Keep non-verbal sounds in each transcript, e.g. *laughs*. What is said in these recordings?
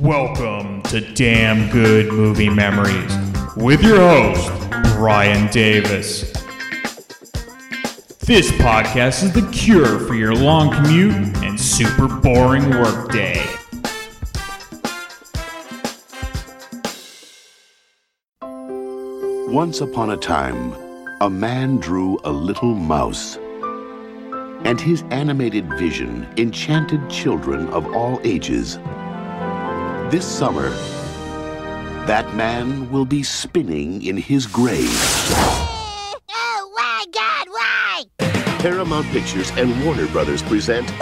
Welcome to Damn Good Movie Memories with your host, Brian Davis. This podcast is the cure for your long commute and super boring workday. Once upon a time, a man drew a little mouse. And his animated vision enchanted children of all ages. This summer, that man will be spinning in his grave. *laughs* Oh my God! Why? Paramount Pictures and Warner Brothers present *gasps*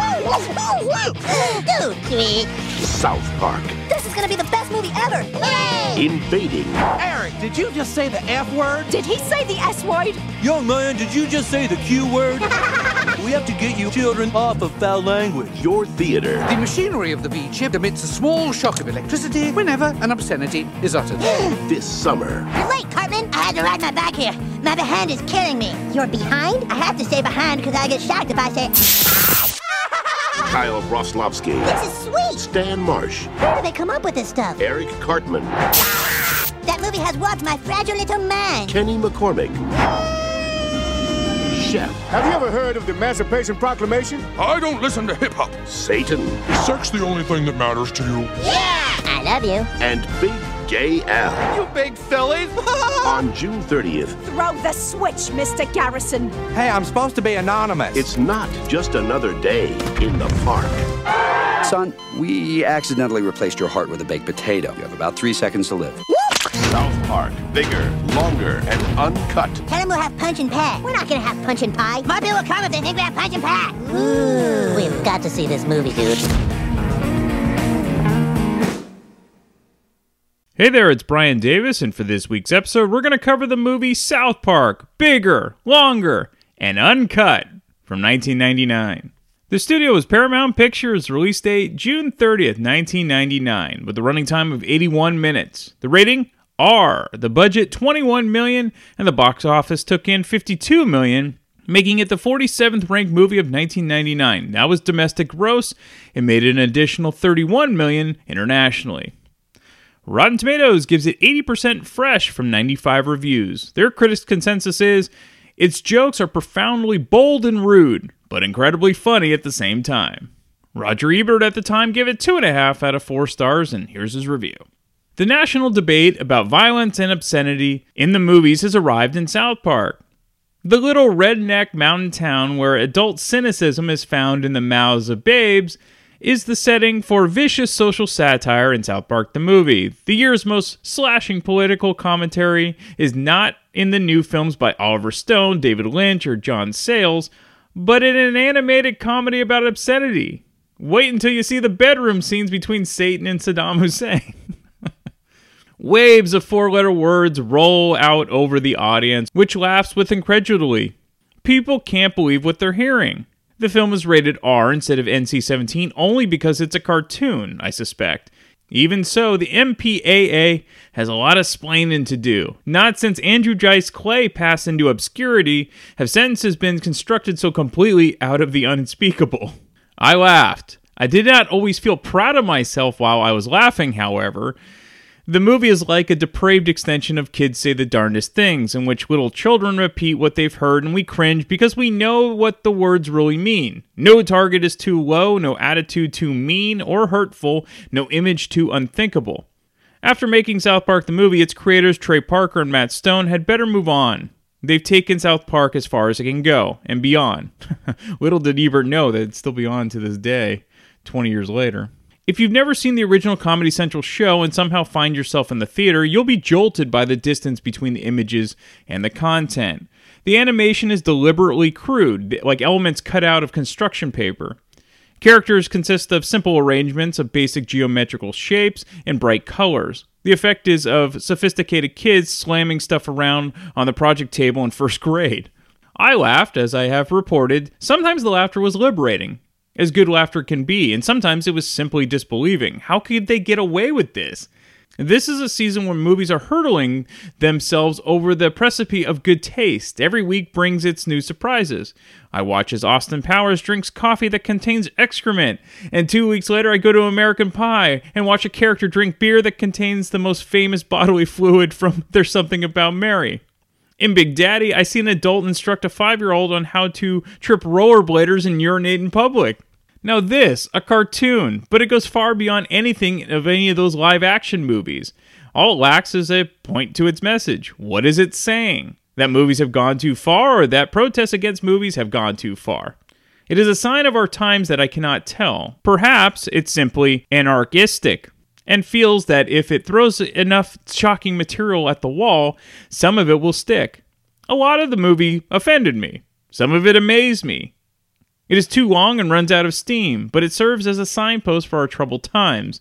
South Park, This is gonna be the best movie ever! Hooray! invading Eric, did you just say the F word? Did he say the S word? Young man, did you just say the Q word? *laughs* we have to get you children off of foul language. your theater. The machinery of the V chip emits a small shock of electricity whenever an obscenity is uttered. *gasps* This summer, You're late, Cartman. I had to ride my back here. My behind is killing me. You're behind? I have to stay behind because I get shocked if I say. *laughs* Kyle Broflovski, This is sweet. Stan Marsh, Where do they come up with this stuff? Eric Cartman, That movie has warped my fragile little mind. Kenny McCormick, *laughs* Chef, Have you ever heard of the Emancipation Proclamation? I don't listen to hip hop. Satan, Is sex the only thing that matters to you? Yeah! I love you. and Big Gay Al. You big fillies! *laughs* On June 30th, Throw the switch, Mr. Garrison. hey, I'm supposed to be anonymous. it's not just another day in the park. Son, we accidentally replaced your heart with a baked potato. You have about three seconds to live. South Park, bigger, longer, and uncut. Tell them we'll have punch and pie. We're not gonna have punch and pie. My bill will come if they think we have punch and pie. Ooh. We've got to see this movie, dude. Hey there, it's Brian Davis, and for this week's episode, we're going to cover the movie South Park Bigger, Longer, and Uncut from 1999. The studio was Paramount Pictures, release date June 30th, 1999, with a running time of 81 minutes. The rating R, the budget 21 million, and the box office took in 52 million, making it the 47th ranked movie of 1999. That was domestic gross. It made an additional 31 million internationally. Rotten Tomatoes gives it 80% fresh from 95 reviews. Their critics' consensus is its jokes are profoundly bold and rude, but incredibly funny at the same time. Roger Ebert at the time gave it 2.5 out of 4 stars, and here's his review. The national debate about violence and obscenity in the movies has arrived in South Park. The little redneck mountain town where adult cynicism is found in the mouths of babes is the setting for vicious social satire in South Park the movie. The year's most slashing political commentary is not in the new films by Oliver Stone, David Lynch, or John Sayles, but in an animated comedy about obscenity. Wait until you see the bedroom scenes between Satan and Saddam Hussein. *laughs* Waves of four letter words roll out over the audience, which laughs with incredulity. People can't believe what they're hearing. The film is rated R instead of NC 17 only because it's a cartoon, I suspect. Even so, the MPAA has a lot of splaining to do. Not since Andrew Dice Clay passed into obscurity have sentences been constructed so completely out of the unspeakable. I laughed. I did not always feel proud of myself while I was laughing, however. The movie is like a depraved extension of Kids Say the Darndest Things, in which little children repeat what they've heard and we cringe because we know what the words really mean. No target is too low, no attitude too mean or hurtful, no image too unthinkable. After making South Park the movie, its creators Trey Parker and Matt Stone had better move on. They've taken South Park as far as it can go, and beyond. *laughs* Little did Ebert know that it'd still be on to this day, 20 years later. If you've never seen the original Comedy Central show and somehow find yourself in the theater, you'll be jolted by the distance between the images and the content. The animation is deliberately crude, like elements cut out of construction paper. Characters consist of simple arrangements of basic geometrical shapes and bright colors. The effect is of sophisticated kids slamming stuff around on the project table in first *laughs* grade. I laughed, as I have reported. Sometimes the laughter was liberating, as good laughter can be, and sometimes it was simply disbelieving. How could they get away with this? This is a season when movies are hurtling themselves over the precipice of good taste. Every week brings its new surprises. I watch as Austin Powers drinks coffee that contains excrement, and two weeks later I go to American Pie and watch a character drink beer that contains the most famous bodily *laughs* fluid from There's Something About Mary. In Big Daddy, I see an adult instruct a five year old on how to trip rollerbladers and urinate in public. Now, this, a cartoon, but it goes far beyond anything of any of those live action movies. All it lacks is a point to its message. What is it saying? That movies have gone too far, or that protests against movies have gone too far? It is a sign of our times that I cannot tell. Perhaps it's simply anarchistic and feels that if it throws enough shocking material at the wall, some of it will stick. A lot of the movie offended me. Some of it amazed me. It is too long and runs out of steam, but it serves as a signpost for our troubled times.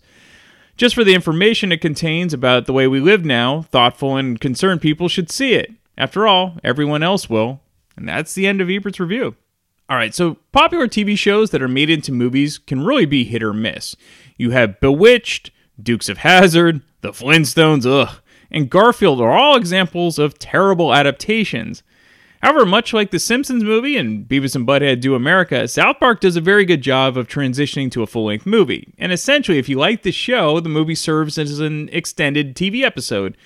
Just for the information it contains about the way we live now, thoughtful and concerned people should see it. After all, everyone else will. And that's the end of Ebert's review. All right, so popular TV shows that are made into movies can really be hit or miss. You have Bewitched, Dukes of Hazzard, The Flintstones, ugh, and Garfield are all examples of terrible adaptations. However, much like the Simpsons movie and Beavis and Butthead Do America, South Park does a very good job of transitioning to a full length movie. And essentially, if you like the show, the movie serves as an extended TV episode.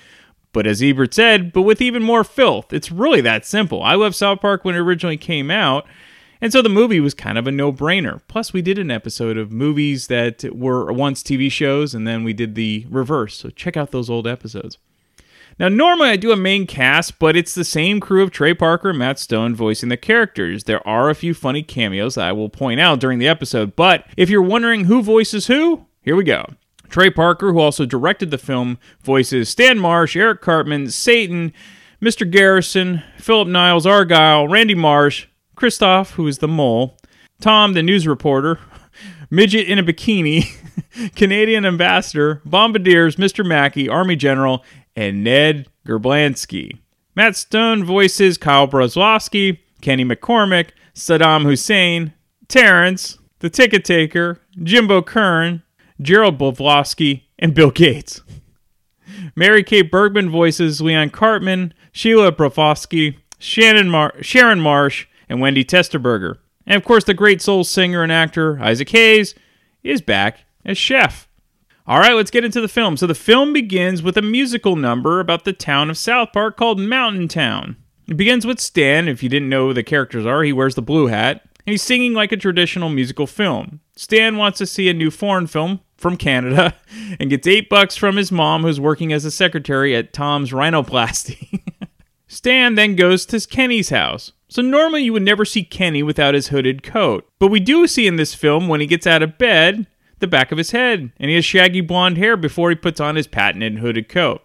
But as Ebert said, but with even more filth. It's really that simple. I loved South Park when it originally came out, and so the movie was kind of a no brainer. Plus, we did an episode of movies that were once TV shows, and then we did the reverse. So check out those old episodes. Now, normally I do a main cast, but it's the same crew of Trey Parker and Matt Stone voicing the characters. There are a few funny cameos that I will point out during the episode, but if you're wondering who voices who, here we go. Trey Parker, who also directed the film, voices Stan Marsh, Eric Cartman, Satan, Mr. Garrison, Philip Niles Argyle, Randy Marsh, Christophe, who is the mole, Tom, the news reporter, *laughs* Midget in a Bikini, *laughs* Canadian ambassador, Bombardiers, Mr. Mackey, Army General, and Ned Gerblansky. Matt Stone voices Kyle Broflovski, Kenny McCormick, Saddam Hussein, Terrence, The Ticket Taker, Jimbo Kern, Gerald Broflovski, and Bill Gates. Mary Kay Bergman voices Liane Cartman, Sheila Brofsky, Shannon Mar- Sharon Marsh, and Wendy Testaburger. And of course, the great soul singer and actor Isaac Hayes is back as chef. All right, let's get into the film. So the film begins with a musical number about the town of South Park called Mountain Town. It begins with Stan. If you didn't know who the characters are, he wears the blue hat. And he's singing like a traditional musical film. Stan wants to see a new foreign film from Canada *laughs* and gets eight bucks from his mom, who's working as a secretary at Tom's Rhinoplasty. *laughs* Stan then goes to Kenny's house. So normally you would never see Kenny without his hooded coat. But we do see in this film when he gets out of bed the back of his head, and he has shaggy blonde hair before he puts on his patented hooded coat.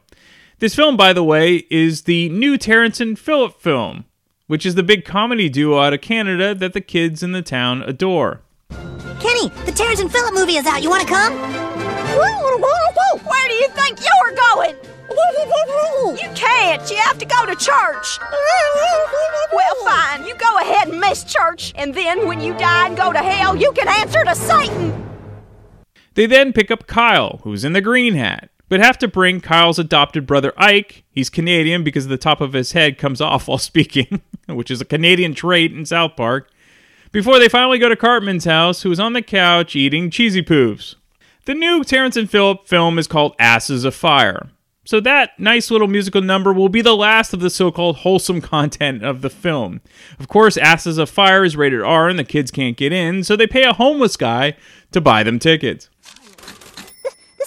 This film, by the way, is the new Terrence and Phillip film, which is the big comedy duo out of Canada that the kids in the town adore. Kenny, the Terrence and Phillip movie is out. You want to come? Where do you think you're going? You can't. You have to go to church. Well, fine. You go ahead and miss church, and then when you die and go to hell, you can answer to Satan. They then pick up Kyle, who's in the green hat, but have to bring Kyle's adopted brother Ike. He's Canadian because the top of his head comes off while speaking, *laughs* which is a Canadian trait in South Park, before they finally go to Cartman's house, who is on the couch eating cheesy poofs. The new Terrence and Phillip film is called Asses of Fire. So that nice little musical number will be the last of the so-called wholesome *laughs* content of the film. Of course, Asses of Fire is rated R and the kids can't get in, so they pay a homeless guy to buy them tickets.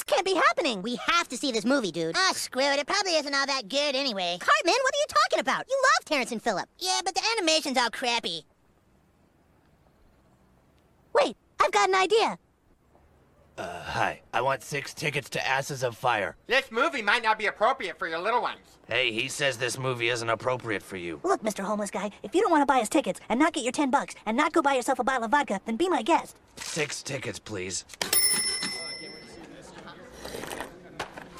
This can't be happening. We have to see this movie, dude. Ah, screw it. It probably isn't all that good anyway. Cartman, what are you talking about? You love Terrence and Phillip. Yeah, but the animation's all crappy. Wait, I've got an idea. Uh, hi. I want six tickets to Asses of Fire. This movie might not be appropriate for your little ones. Hey, he says this movie isn't appropriate for you. Look, Mr. Homeless Guy, if you don't want to buy us tickets and not get your 10 bucks and not go buy yourself a bottle of vodka, then be my guest. Six tickets, please.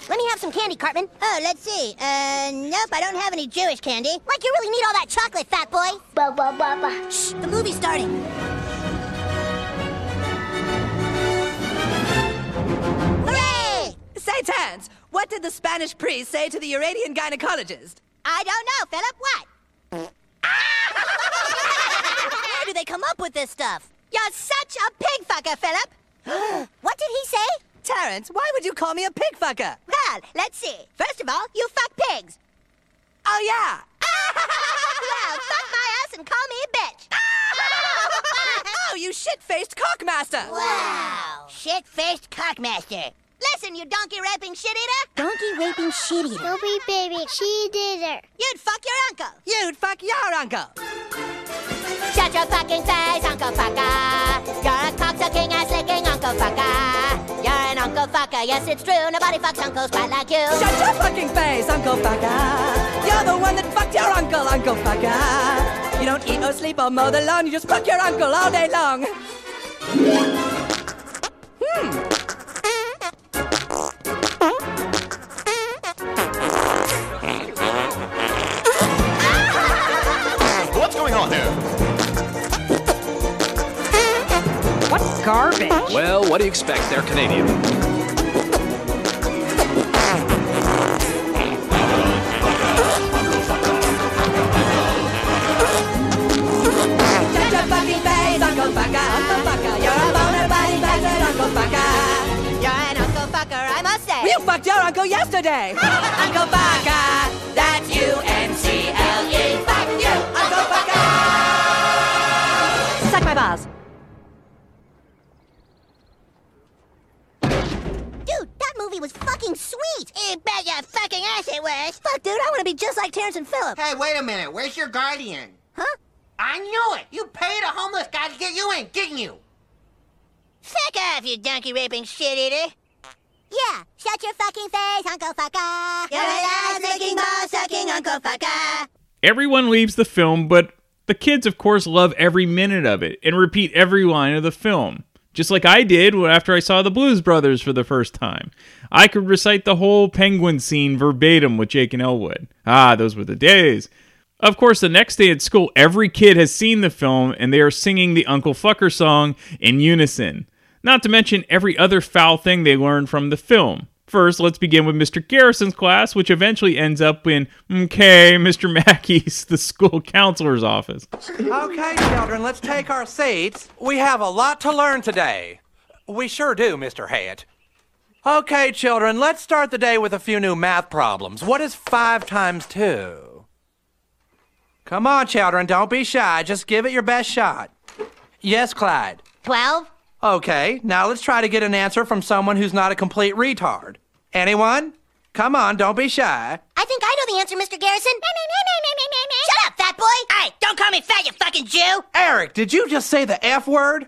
Let me have some candy, Cartman. Oh, let's see. Uh, nope, I don't have any Jewish candy. Like you really need all that chocolate, fat boy. Ba ba ba ba. Shh, the movie's starting. Hooray! Satans, What did the Spanish priest say to the Iranian gynecologist? I don't know, Philip. What? *laughs* Where do they come up with this stuff? You're such a pig fucker, Philip. *gasps* what did he say? Terrence, why would you call me a pig fucker? Well, let's see. First of all, you fuck pigs. Oh, yeah. *laughs* well, fuck my ass and call me a bitch. *laughs* oh, you shit-faced cockmaster. Wow. Shit-faced cockmaster. Listen, you donkey raping shit eater. Donkey raping shit eater. Dopey baby shit eater. You'd fuck your uncle. You'd fuck your uncle. Shut your fucking face, Uncle Fucker. You're a cocksucking ass licking Uncle Fucker. You're an Uncle Fucker, yes it's true. Nobody fucks uncles quite like you. Shut your fucking face, Uncle Fucker. You're the one that fucked your uncle, Uncle Fucker. You don't eat or sleep or mow the lawn, you just fuck your uncle all day long. Hmm. What's going on here? Garbage? Well, what do you expect? They're Canadian. Shut your fucking face, Uncle Fucker, You're a boner body bastard, Uncle Fucker. You're an Uncle Fucker, I must say. You fucked your uncle yesterday. *laughs* Uncle movie was fucking sweet. You bet your fucking ass it was. Fuck, dude, I want to be just like Terrence and Phillip. Hey, wait a minute. Where's your guardian? Huh? I knew it. You paid a homeless guy to get you in, didn't you? Fuck off, you donkey raping shit eater. Yeah, shut your fucking face, Uncle Fucker. You're an ass licking, ball sucking Uncle Fucker. Everyone leaves the film, but the kids, of course, love every minute of it and repeat every line of the film. Just like I did after I saw the Blues Brothers for the first time. I could recite the whole penguin scene verbatim with Jake and Elwood. Ah, those were the days. Of course, the next day at school, every kid has seen the film and they are singing the Uncle Fucker song in unison. Not to mention every other foul thing they learned from the film. First, let's begin with Mr. Garrison's class, which eventually ends up in, okay, Mr. Mackey's, the school counselor's office. Okay, children, let's take our seats. We have a lot to learn today. We sure do, Mr. Hat. Okay, children, let's start the day with a few new math problems. What is 5 times 2? Come on, children, don't be shy. Just give it your best shot. Yes, Clyde. Twelve? Okay, now let's try to get an answer from someone who's not a complete retard. Anyone? Come on, don't be shy. I think I know the answer, Mr. Garrison. *laughs* Shut up, fat boy! Hey, don't call me fat, you fucking Jew! Eric, did you just say the F word?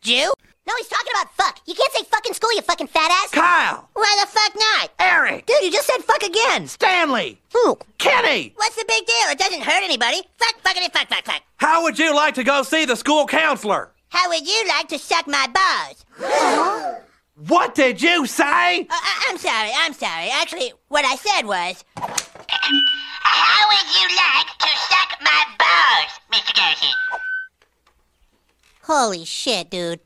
Jew? No, he's talking about fuck. You can't say fuck in school, you fucking fat ass. Kyle! Why the fuck not? Eric! Dude, you just said fuck again. Stanley! Who? Kenny! What's the big deal? It doesn't hurt anybody. Fuck, fuckity, fuck, fuck, fuck. How would you like to go see the school counselor? How would you like to suck my balls? What did you say? Uh, I- I'm sorry, I'm sorry. Actually, what I said was. How would you like to suck my balls, Mr. Garrison? Holy shit, dude.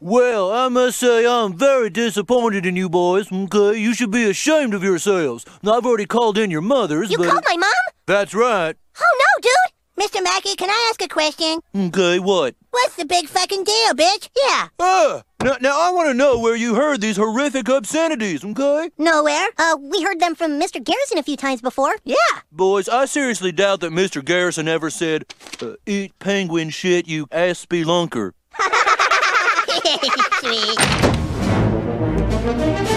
Well, I must say I'm very disappointed in you boys, okay? You should be ashamed of yourselves. Now, I've already called in your mothers, You but... called my mom? That's right. Oh no, dude! Mr. Mackey, can I ask a question? Okay, what? What's the big fucking deal, bitch? Yeah. Ah! Now, now I want to know where you heard these horrific obscenities, okay? Nowhere. Uh, we heard them from Mr. Garrison a few times before. Yeah. Boys, I seriously doubt that Mr. Garrison ever said, uh, eat penguin shit, you ass spelunker. *laughs* Sweet.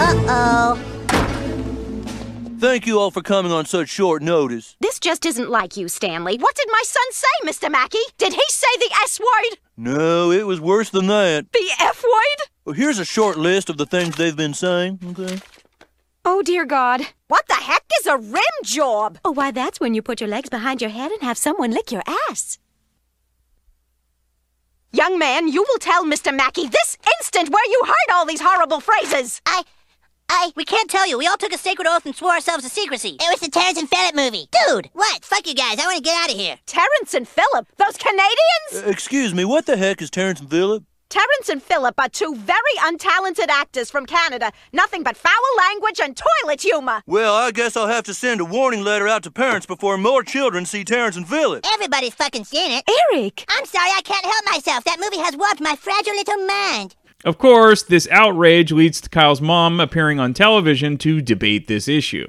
Uh-oh. Thank you all for coming on such short notice. This just isn't like you, Stanley. What did my son say, Mr. Mackey? Did he say the S word? No, it was worse than that. The F word? Well, here's a short list of the things they've been saying, okay? Oh, dear God. What the heck is a rim job? Oh, why, that's when you put your legs behind your head and have someone lick your ass. Young man, you will tell Mr. Mackey this instant where you heard all these horrible phrases. I. I. We can't tell you. We all took a sacred oath and swore ourselves to secrecy. It was the Terrence and Phillip movie. Dude! What? Fuck you guys. I want to get out of here. Terrence and Phillip? Those Canadians? Uh, excuse me, what the heck is Terrence and Phillip? Terrence and Philip are two very untalented actors from Canada. Nothing but foul language and toilet humor. Well, I guess I'll have to send a warning letter out to parents before more children see Terrence and Philip. Everybody's fucking seen it. Eric! I'm sorry, I can't help myself. That movie has warped my fragile little mind. Of course, this outrage leads to Kyle's mom appearing on television to debate this issue.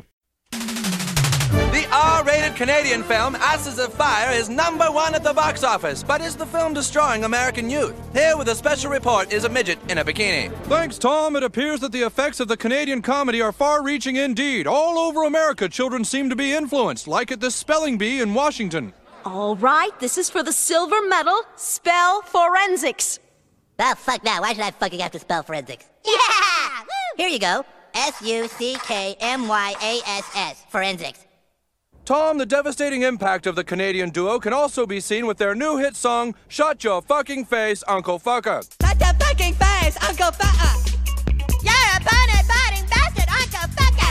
The R-rated Canadian film Asses of Fire is number one at the box office, but is the film destroying American youth? Here with a special report is a midget in a bikini. Thanks, Tom. It appears that the effects of the Canadian comedy are far-reaching indeed. All over America, children seem to be influenced, like at the spelling bee in Washington. All right, this is for the silver medal, spell forensics. Oh, fuck that. Why should I fucking have to spell forensics? Yeah! Here you go. S-U-C-K-M-Y-A-S-S. Forensics. Tom, the devastating impact of the Canadian duo can also be seen with their new hit song, Shut Your Fucking Face, Uncle Fucker. Shut your fucking face, Uncle Fucker. You're a bonnet biting bastard, Uncle Fucker.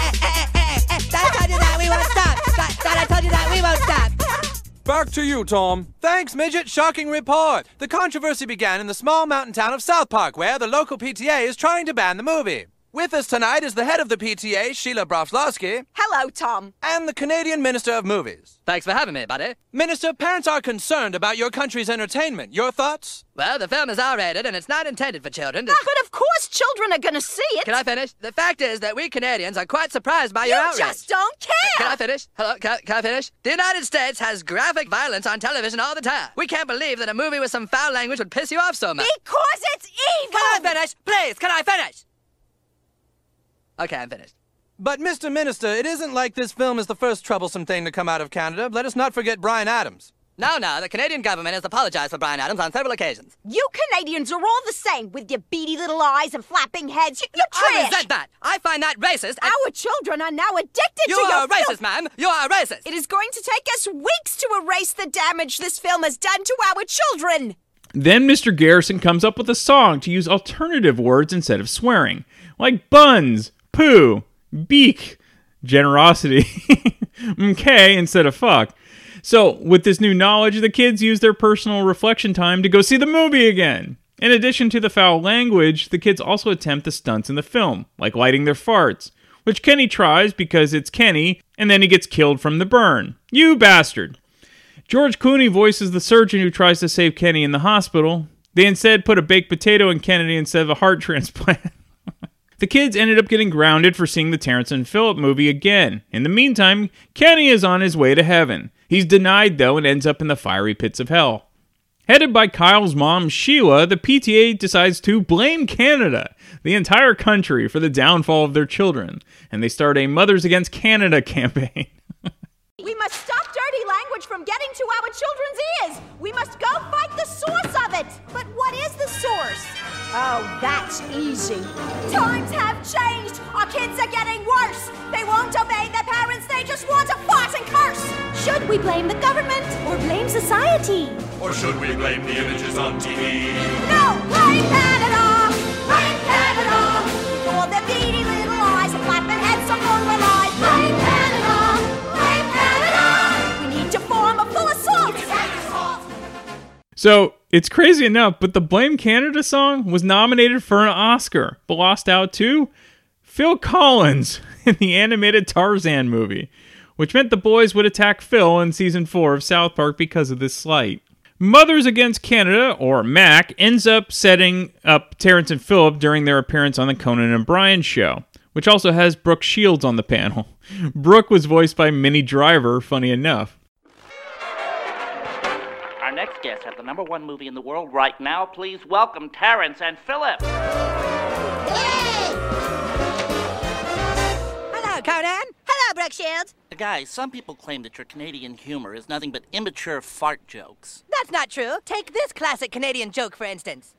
I told you that we won't stop. Dad, I told you that we won't stop. Back to you, Tom. Thanks, Midget. Shocking report. The controversy began in the small mountain town of South Park, where the local PTA is trying to ban the movie. With us tonight is the head of the PTA, Sheila Broflovski. Hello, Tom. And the Canadian Minister of Movies. Thanks for having me, buddy. Minister, parents are concerned about your country's entertainment. Your thoughts? Well, the film is R-rated and it's not intended for children. Ah, but of course children are gonna see it. Can I finish? The fact is that we Canadians are quite surprised by you your outrage. You just don't care. Can I finish? Hello, can, can I finish? The United States has graphic violence on television all the time. We can't believe that a movie with some foul language would piss you off so much. Because it's evil. Can I finish? Please, can I finish? Okay, I'm finished. But, Mr. Minister, it isn't like this film is the first troublesome thing to come out of Canada. Let us not forget Bryan Adams. No, no, the Canadian government has apologized for Bryan Adams on several occasions. You Canadians are all the same, with your beady little eyes and flapping heads. You're I trash. resent that. I find that racist. and- Our children are now addicted You to your You are a racist, ma'am. You are a racist. It is going to take us weeks to erase the damage this film has done to our children. Then Mr. Garrison comes up with a song to use alternative words instead of swearing, like buns, poo, beak, generosity, *laughs* okay instead of fuck. So, with this new knowledge, the kids use their personal reflection time to go see the movie again. In addition to the foul language, the kids also attempt the stunts in the film, like lighting their farts, which Kenny tries because it's Kenny, and then he gets killed from the burn. You bastard! George Clooney voices the surgeon who tries to save Kenny in the hospital. They instead put a baked potato in Kennedy instead of a heart *laughs* transplant. The kids ended up getting grounded for seeing the Terrence and Phillip movie again. In the meantime, Kenny is on his way to heaven. He's denied, though, and ends up in the fiery pits of hell. Headed by Kyle's mom, Sheila, the PTA decides to blame Canada, the entire country, for the downfall of their children, and they start a Mothers Against Canada *laughs* campaign. We must stop dirty language from getting to our children's ears. We must go fight the source of it. But what is the source? Oh, that's easy. Times have changed. Our kids are getting worse. They won't obey their parents. They just want to fight and curse. Should we blame the government or blame society? Or should we blame the images on TV? No, blame Canada. Blame Canada. For all their So it's crazy enough, but the Blame Canada song was nominated for an Oscar, but lost out to Phil Collins *laughs* in the animated Tarzan movie, which meant the boys would attack Phil in season four of South Park because of this slight. Mothers Against Canada, or MAC, ends up setting up Terrence and Philip during their appearance on the Conan O'Brien show, which also has Brooke Shields on the panel. *laughs* Brooke was voiced by Minnie Driver, funny enough. Our next the number one movie in the world right now. Please welcome Terrence and Philip. Hello, Conan. Hello, Brooke Shields. Guys, some people claim that your Canadian humor is nothing but immature fart jokes. That's not true. Take this classic Canadian joke, for instance.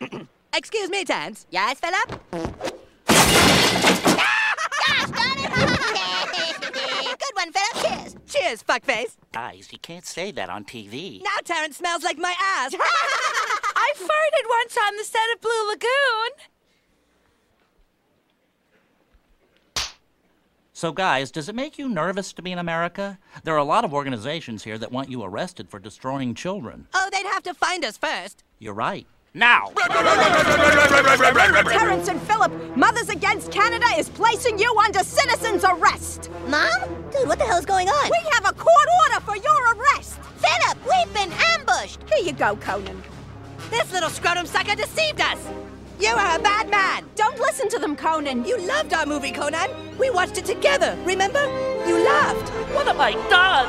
*coughs* Excuse me, Tans. Yes, Philip? One, Philip. Cheers. Cheers, fuckface. Guys, you can't say that on TV. Now Terrence smells like my ass. *laughs* I farted once on the set of Blue Lagoon. So, guys, does it make you nervous to be in America? There are a lot of organizations here that want you arrested for destroying children. Oh, they'd have to find us first. You're right. Now! Terrence and Philip, Mothers Against Canada is placing you under citizen's arrest. Mom? Dude, what the hell's going on? We have a court order for your arrest. Philip, we've been ambushed. Here you go, Conan. This little scrotum sucker deceived us! You are a bad man! Don't listen to them, Conan. You loved our movie, Conan. We watched it together, remember? You laughed. What have I done?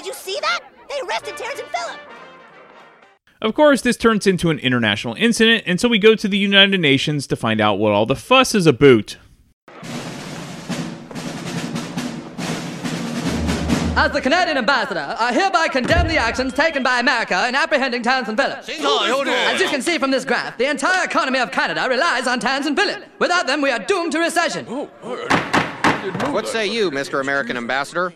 Did you see that? They arrested Terrence and Philip. Of course, this turns into an international incident, and so we go to the United Nations to find out what all the fuss is about. As the Canadian ambassador, I hereby condemn the actions taken by America in apprehending Terrence and Philip. As you can see from this graph, the entire economy of Canada relies on Terrence and Philip. Without them, we are doomed to recession. What say you, Mr. American Ambassador?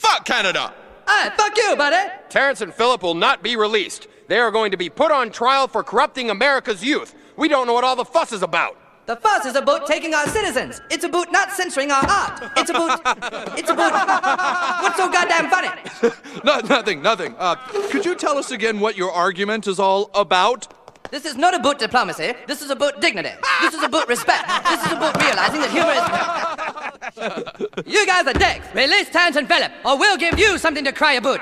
Fuck Canada! Hey, fuck you, buddy! Terrence and Philip will not be released. They are going to be put on trial for corrupting America's youth. We don't know what all the fuss is about. The fuss is about taking our citizens. It's about not censoring our art. It's about. It's about. *laughs* What's so goddamn funny? *laughs* no, nothing, nothing. Uh, could you tell us again what your argument is all about? This is not about diplomacy. This is about dignity. This is about respect. This is about realizing that humor is. you guys are dicks. Release Terrence and Philip, or we'll give you something to cry about.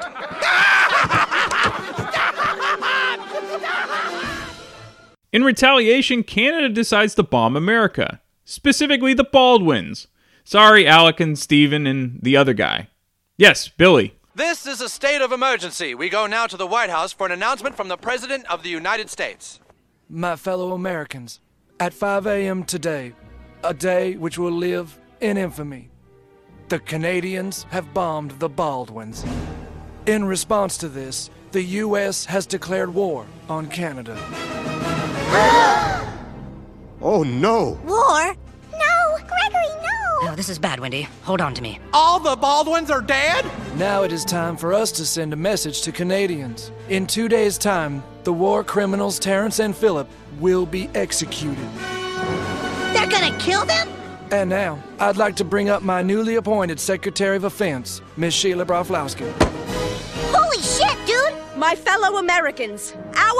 In retaliation, Canada decides to bomb America, specifically the Baldwins. Sorry, Alec and Steven and the other guy. Yes, Billy. This is a state of emergency. We go now to the White House for an announcement from the President of the United States. My fellow Americans, at 5 a.m. today, a day which will live in infamy, the Canadians have bombed the Baldwins. In response to this, the U.S. has declared war on Canada. *gasps* Oh no! War? No, Gregory, no! Oh, this is bad, Wendy. Hold on to me. All the Baldwins are dead? Now it is time for us to send a message to Canadians. In two days' time, the war criminals Terrence and Philip will be executed. They're gonna kill them? And now, I'd like to bring up my newly appointed Secretary of Defense, Miss Sheila Broflovski. Holy shit, dude! My fellow Americans,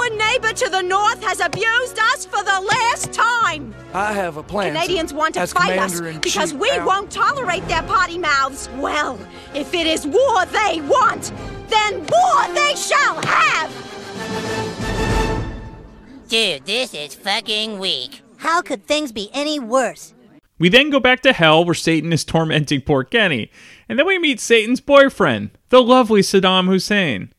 our neighbor to the north has abused us for the last time. I have a plan. Canadians want to fight us because we Al- won't tolerate their potty mouths. Well, if it is war they want, then war they shall have. Dude, this is fucking weak. How could things be any worse? We then go back to hell where Satan is tormenting poor Kenny, and then we meet Satan's boyfriend, the lovely Saddam Hussein.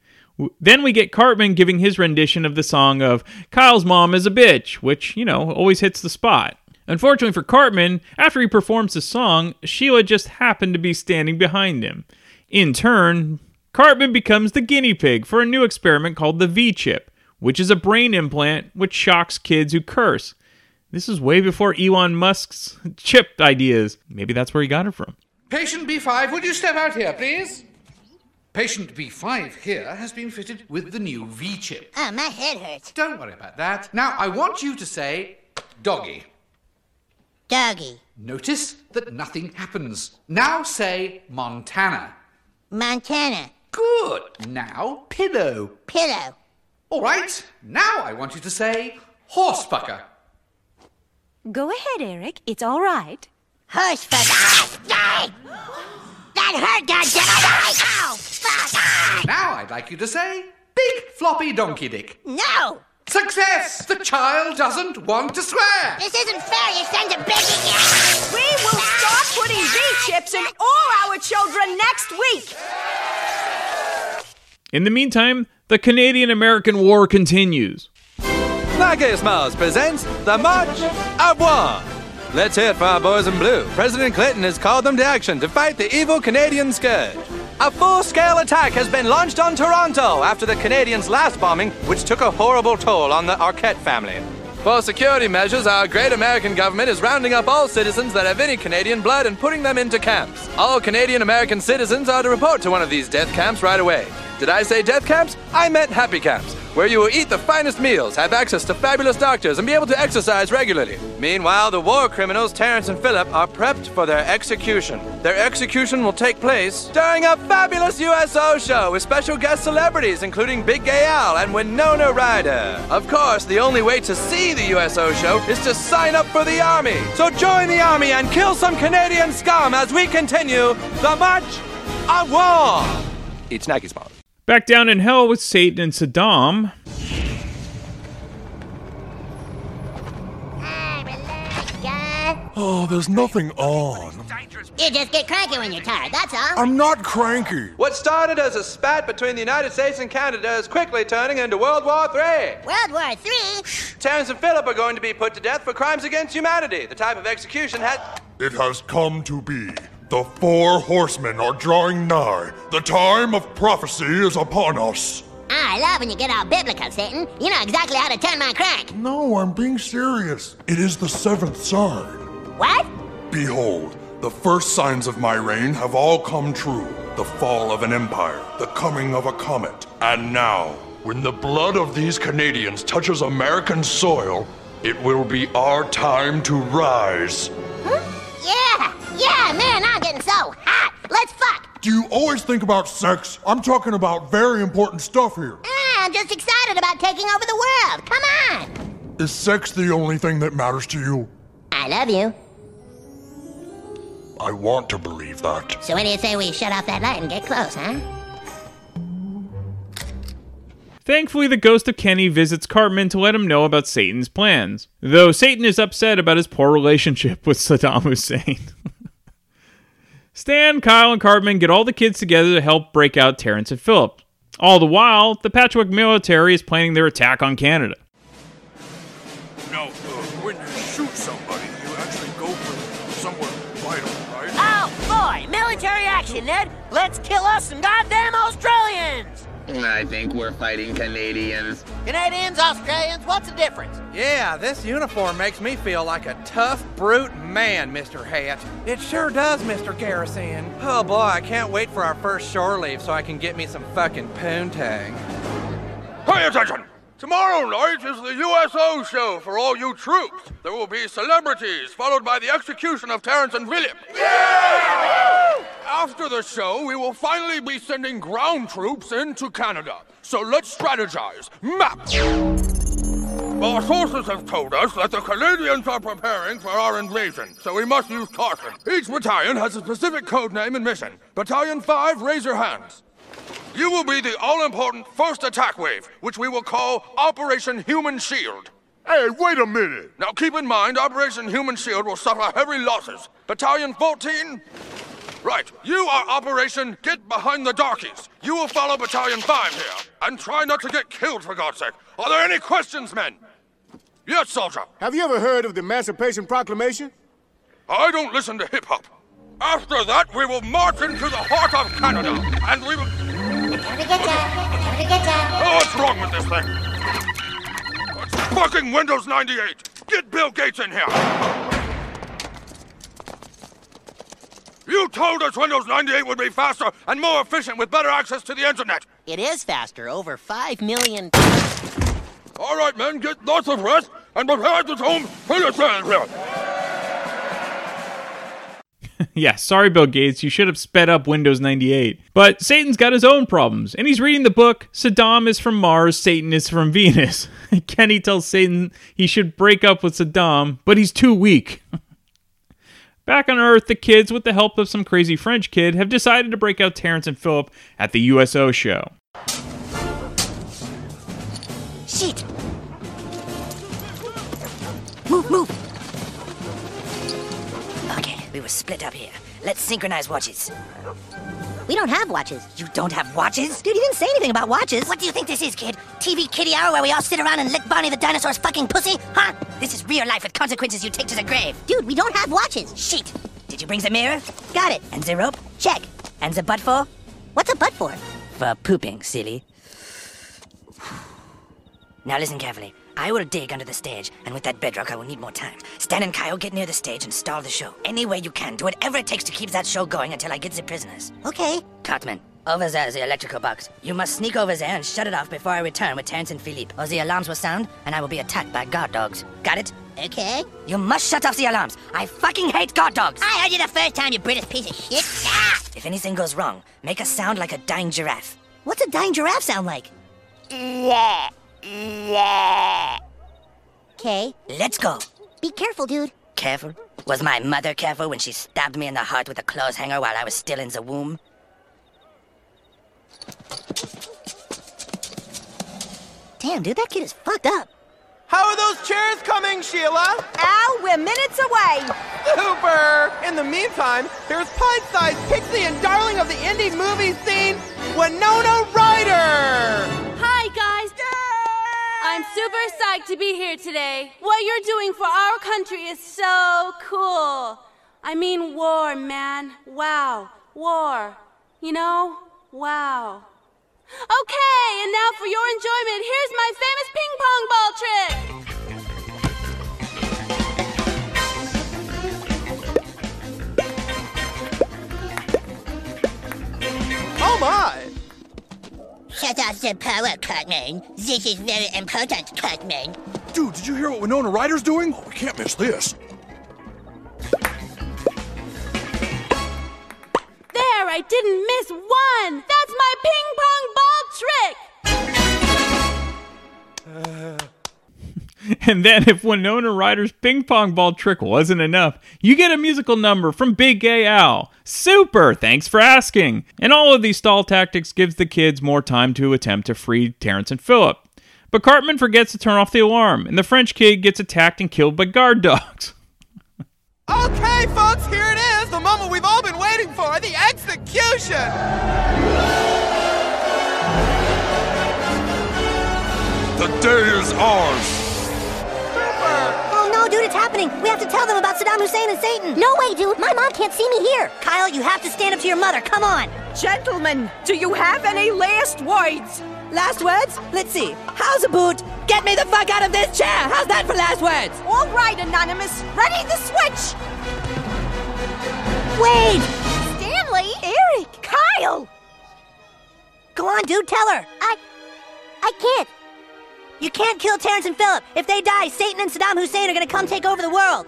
Then we get Cartman giving his rendition of the song of Kyle's Mom is a Bitch, which, you know, always hits the spot. Unfortunately for Cartman, after he performs the song, Sheila just happened to be standing behind him. In turn, Cartman becomes the guinea pig for a new experiment called the V chip, which is a brain implant which shocks kids who curse. This is way before Elon Musk's *laughs* chip ideas. Maybe that's where he got it from. Patient B5, would you step out here, please? Patient B5 here has been fitted with the new V chip. Oh, my head hurts. Don't worry about that. Now, I want you to say doggy. Doggy. Notice that nothing happens. Now say Montana. Montana. Good. Now pillow. Pillow. All right. Now I want you to say horsefucker. Go ahead, Eric. It's all right. Horse fuck. Ah, *gasps* die! That hurt, goddammit! Ow! Fuck! Ah! Now I'd like you to say big floppy donkey dick. No! Success! The child doesn't want to swear. This isn't fair. you send a begging We will start putting V chips in all our children next week. In the meantime, the Canadian American War continues. Magismos presents the March of War. Let's hear it for our boys in blue. President Clinton has called them to action to fight the evil Canadian scourge. A full-scale attack has been launched on Toronto after the Canadians' last bombing, which took a horrible toll on the Arquette family. For security measures, our great American government is rounding up all citizens that have any Canadian blood and putting them into camps. All Canadian American citizens are to report to one of these death camps right away. Did I say death camps? I meant happy camps. Where you will eat the finest meals, have access to fabulous doctors, and be able to exercise regularly. Meanwhile, the war criminals Terrence and Philip are prepped for their execution. Their execution will take place during a fabulous USO show with special guest celebrities, including Big Gay Al and Winona Ryder. Of course, the only way to see the USO show is to sign up for the army. So join the army and kill some Canadian scum as we continue the march of war. It's Nike's mom. Back down in hell with Satan and Saddam. Oh, oh, there's nothing on. You just get cranky when you're tired, that's all. I'm not cranky. What started as a spat between the United States and Canada is quickly turning into World War III. World War III? Terrence and Philip are going to be put to death for crimes against humanity. The type of execution has. It has come to be. The four horsemen are drawing nigh. The time of prophecy is upon us. I love when you get all biblical, Satan. You know exactly how to turn my crank. No, I'm being serious. It is the seventh sign. What? Behold, the first signs of my reign have all come true the fall of an empire, the coming of a comet. And now, when the blood of these Canadians touches American soil, it will be our time to rise. Yeah, yeah, man, I'm getting so hot. Let's fuck. Do you always think about sex? I'm talking about very important stuff here. Ah, I'm just excited about taking over the world. Come on. Is sex the only thing that matters to you? I love you. I want to believe that. So when do you say we shut off that light and get close, huh? Thankfully, the ghost of Kenny visits Cartman to let him know about Satan's plans, though Satan is upset about his poor relationship *laughs* with Saddam Hussein. *laughs* Stan, Kyle, and Cartman get all the kids together to help break out Terrence and Philip. All the while, the Patchwork military is planning their attack on Canada. No, uh, when you shoot somebody, you actually go for somewhere vital, right? Oh, boy, military action, Ned. Let's kill us some goddamn Australians. I think we're fighting Canadians. Canadians, Australians, what's the difference? Yeah, this uniform makes me feel like a tough, brute man, Mr. Hat. It sure does, Mr. Garrison. Oh boy, I can't wait for our first shore leave so I can get me some fucking poontang. Pay attention! Tomorrow night is the USO show for all you troops. There will be celebrities, followed by the execution of Terrence and Philip. After the show, we will finally be sending ground troops into Canada. So let's strategize. Map! Our sources have told us that the Canadians are preparing for our invasion, so we must use caution. Each battalion has a specific code name and mission. Battalion 5, raise your hands. You will be the all important first attack wave, which we will call Operation Human Shield. Hey, wait a minute! Now keep in mind, Operation Human Shield will suffer heavy losses. Battalion 14? Right, you are Operation Get Behind the Darkies. You will follow Battalion 5 here, and try not to get killed, for God's sake. Are there any questions, men? Yes, soldier. Have you ever heard of the Emancipation Proclamation? I don't listen to hip hop. After that, we will march into the heart of Canada, and we will. Oh, what's wrong with this thing? It's fucking Windows 98. Get Bill Gates in here. You told us Windows 98 would be faster and more efficient with better access to the internet. It is faster, over 5 million. All right, men, get lots of rest and prepare to home for your here. *laughs* yeah, sorry, Bill Gates, you should have sped up Windows 98. But Satan's got his own problems, and he's reading the book Saddam is from Mars, Satan is from Venus. *laughs* Kenny tells Satan he should break up with Saddam, but he's too weak. *laughs* Back on Earth, the kids, with the help of some crazy French kid, have decided to break out Terrence and Philip at the USO show. Shit. Move, move. Okay, we were split up here. Let's synchronize watches. We don't have watches. You don't have watches? Dude, you didn't say anything about watches. What do you think this is, kid? TV kitty hour where we all sit around and lick Barney the dinosaur's fucking pussy? Huh? This is real life with consequences you take to the grave. Dude, we don't have watches. Shit. Did you bring the mirror? Got it. And the rope? Check. And the butt for? What's a butt for? For pooping, silly. *sighs* Now listen carefully. I will dig under the stage, and with that bedrock, I will need more time. Stan and Kyle get near the stage and stall the show. Any way you can. Do whatever it takes to keep that show going until I get the prisoners. Okay. Cartman, Over there is the electrical box. You must sneak over there and shut it off before I return with Terrence and Philippe, or the alarms will sound and I will be attacked by guard dogs. Got it? Okay. You must shut off the alarms. I fucking hate guard dogs. I heard you the first time, you British piece of shit. Ah! If anything goes wrong, make a sound like a dying giraffe. What's a dying giraffe sound like? Okay. Let's go. Be careful, dude. Careful? Was my mother careful when she stabbed me in the heart with a clothes hanger while I was still in the womb? Damn, dude, that kid is fucked up. How are those chairs coming, Sheila? Al, we're minutes away. Super! In the meantime, here's pint-sized pixie and darling of the indie movie scene, Winona Ryder! Hi, guys. I'm super psyched to be here today. What you're doing for our country is so cool. I mean, war, man. Wow. War. You know? Wow. Okay, and now for your enjoyment, here's my famous ping pong ball trick. Oh my! Shut off the power, Cartman. This is very important, Cartman. Dude, did you hear what Winona Ryder's doing? Oh, we can't miss this. There, I didn't miss one. That's my ping pong ball trick. Uh, *laughs* And then, if Winona Ryder's ping pong ball trick wasn't enough, you get a musical number from Big Gay Al. Super! Thanks for asking. And all of these stall tactics gives the kids more time to attempt to free Terrence and Philip. But Cartman forgets to turn off the alarm, and the French kid gets attacked and killed by guard dogs. *laughs* Okay, folks, here it is, the moment we've all been waiting for, the execution! The day is ours. Oh no, dude, it's happening. We have to tell them about Saddam Hussein and Satan. No way, dude. My mom can't see me here. Kyle, you have to stand up to your mother. Come on. Gentlemen, do you have any last words? Last words? Let's see. How's about get me the fuck out of this chair? How's that for last words? All right, Anonymous. Ready the switch. Wade! Stanley. Eric. Kyle. Go on, dude. Tell her. I. I can't. You can't kill Terrence and Philip. If they die, Satan and Saddam Hussein are gonna come take over the world.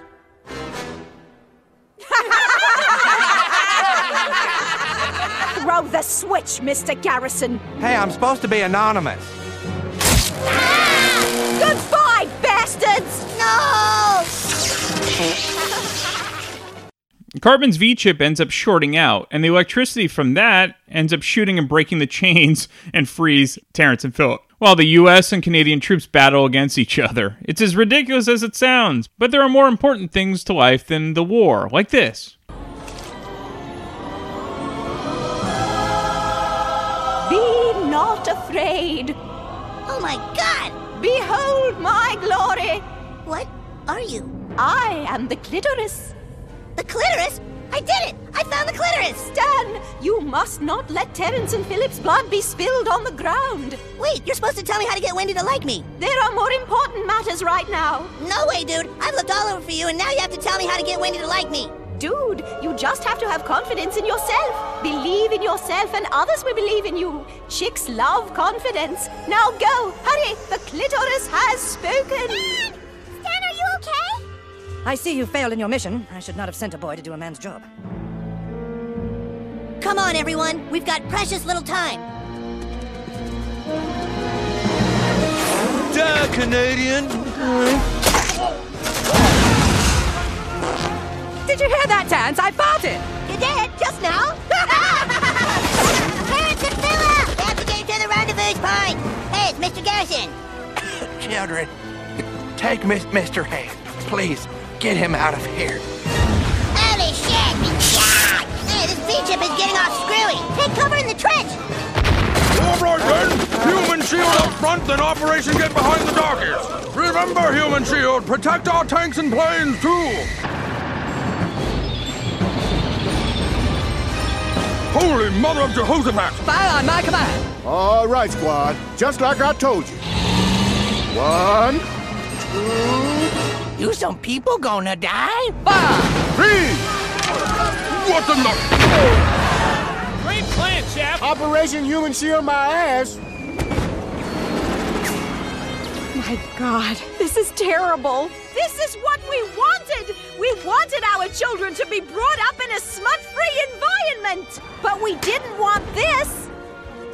*laughs* Throw the switch, Mr. Garrison. Hey, I'm supposed to be anonymous. *laughs* Goodbye, bastards! No! Cartman's V chip ends up shorting out, and the electricity from that ends up shooting and breaking the chains and frees Terrence and Philip. While the US and Canadian troops battle against each other. It's as ridiculous as it sounds, but there are more important things to life than the war, like this. Be not afraid. Oh my god! Behold my glory. What are you? I am the clitoris. The clitoris? I did it! I found the clitoris! Stan, you must not let Terence and Philip's blood be spilled on the ground. Wait, you're supposed to tell me how to get Wendy to like me. There are more important matters right now. No way, dude. I've looked all over for you, and now you have to tell me how to get Wendy to like me. Dude, you just have to have confidence in yourself. Believe in yourself, and others will believe in you. Chicks love confidence. Now go, hurry, the clitoris has spoken. Stan, are you okay? I see you failed in your mission. I should not have sent a boy to do a man's job. Come on, everyone. We've got precious little time. Die, Canadian! Did you hear that, Terrence? I farted! You did? Just now? Terrence and Philip! We have to get to the rendezvous point. Hey, it's Mr. Garrison. Children, take Miss, Mr. Hat. Please, get him out of here. Holy shit! Yeah! Hey, this V-chip is getting all screwy. Take cover in the trench. All right then. Human shield up front, then Operation Get Behind the Darkies. Remember, Human Shield, protect our tanks and planes too. Holy Mother of Jehoshaphat! Fire on my command! All right, squad. Just like I told you. One, two, You some people gonna die? three. What the no- Great plan, chap! Operation Human Shield my ass. My God, this is terrible. This is what we wanted. We wanted our children to be brought up in a smut-free environment. But we didn't want this.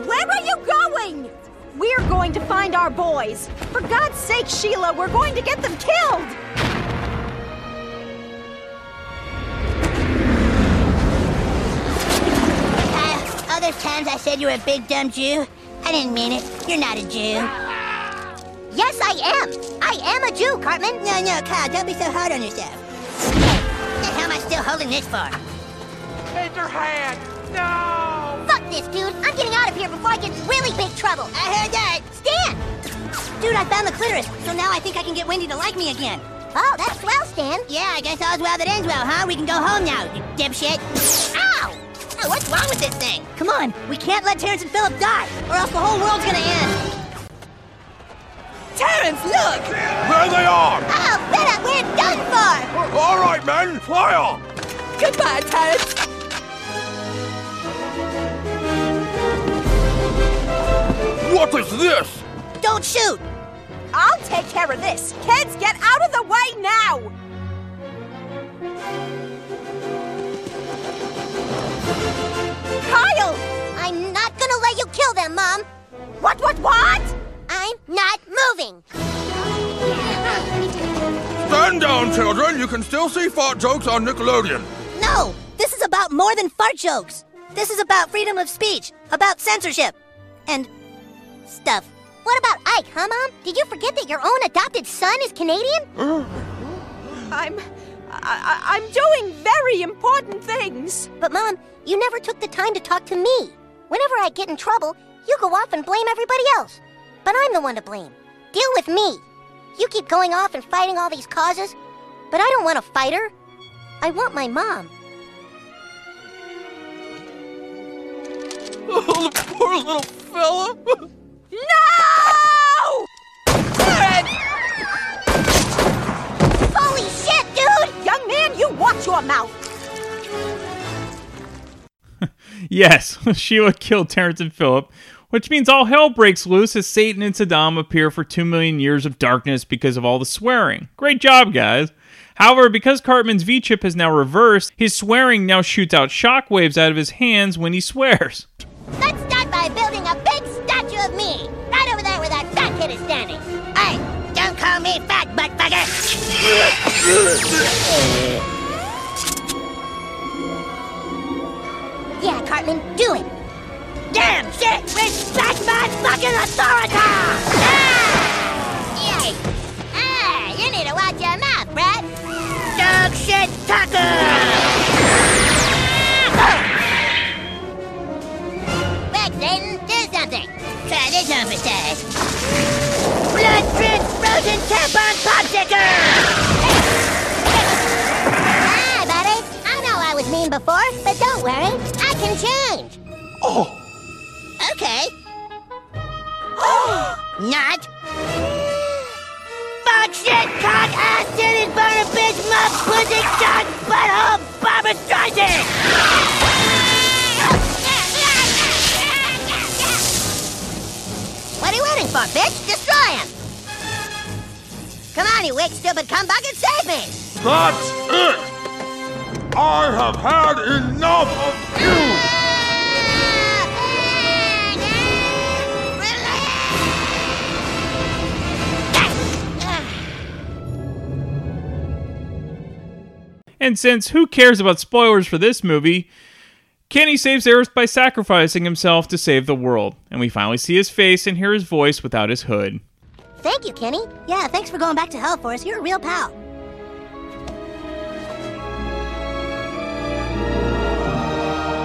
Where are you going? We're going to find our boys. For God's sake, Sheila, we're going to get them killed. Uh, all those times I said you were a big dumb Jew, I didn't mean it. You're not a Jew. Yes, I am. I am a Jew, Cartman. No, no, Kyle, don't be so hard on yourself. Hey, what the hell am I still holding this for? Mr. Hat, no! Fuck this, dude. I'm getting out of here before I get in really big trouble. I heard that. Stan! Dude, I found the clitoris, so now I think I can get Wendy to like me again. Oh, that's swell, Stan. Yeah, I guess all's well that ends well, huh? We can go home now, you dipshit. Ow! Oh, what's wrong with this thing? Come on, we can't let Terrence and Philip die, or else the whole world's gonna end. Terrence, look! There they are! Oh, Philip, we're done for! All right, men, fire! Goodbye, Terrence. What is this? Don't shoot! I'll take care of this. Kids, get out of the way now! Kyle! I'm not gonna let you kill them, Mom. What, what, what? I'm not moving. Stand down, children. You can still see fart jokes on Nickelodeon. No, this is about more than fart jokes. This is about freedom of speech, about censorship, and stuff. What about Ike, huh, Mom? Did you forget that your own adopted son is Canadian? *gasps* I'm. I, I'm doing very important things. But, Mom, you never took the time to talk to me. Whenever I get in trouble, you go off and blame everybody else. But I'm the one to blame. Deal with me. You keep going off and fighting all these causes, but I don't want to fight her. I want my mom. *laughs* Oh, the poor little fella. *laughs* No! Terrence! Holy shit, dude! Young man, you watch your mouth. *laughs* Yes, *laughs* Sheila killed Terrence and Philip, which means all hell breaks loose as Satan and Saddam appear for two million years of darkness because of all the swearing. Great job, guys. However, because Cartman's V chip has now reversed, his swearing now shoots out shockwaves out of his hands when he swears. Let's of me, right over there where that fat kid is standing. Hey, don't call me fat, butt Yeah, Cartman, do it. Damn shit! Respect my fucking authority! Ah! Yay! Ah, you need to watch your mouth, Brad. Dog shit taco! Back, Satan, do something. Try this on for size. Blood drip frozen tampon popsicle! Hi, ah, buddy. I know I was mean before, but don't worry. I can change. Oh, Okay. *gasps* Not. Fuck shit, cock, ass, titties, burn a bitch, muff, pussy, cock, butthole, Barbra Streisand! What are you waiting for, bitch? Destroy him! Come on, you weak, stupid cumbucket, save me! that's it! I have had enough of you! And since who cares about spoilers for this movie, Kenny saves Earth by sacrificing himself to save the world, and we finally see his face and hear his voice without his hood. Thank you, Kenny. Yeah, thanks for going back to hell for us. You're a real pal.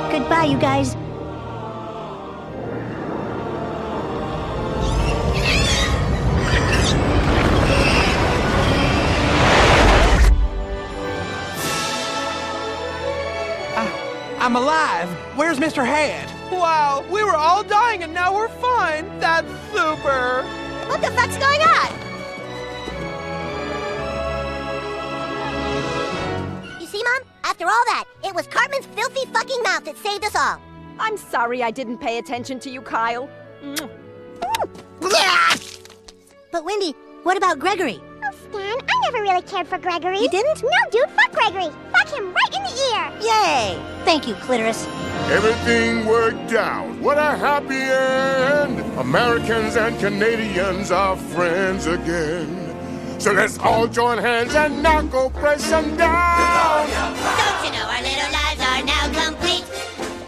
Goodbye, you guys. I'm alive. Where's Mr. Hat? Wow, we were all dying and now we're fine. That's super. What the fuck's going on? You see, Mom? After all that, it was Cartman's filthy fucking mouth that saved us all. I'm sorry I didn't pay attention to you, Kyle. *sniffs* But Wendy, what about Gregory? Oh, Stan, I never really cared for Gregory. You didn't? No, dude, fuck Gregory. Fuck him right in the ear. Yay! Thank you, Clitoris. Everything worked out. What a happy end. Americans and Canadians are friends again. So let's all join hands and knock oppression down. Don't you know our little lives are now complete?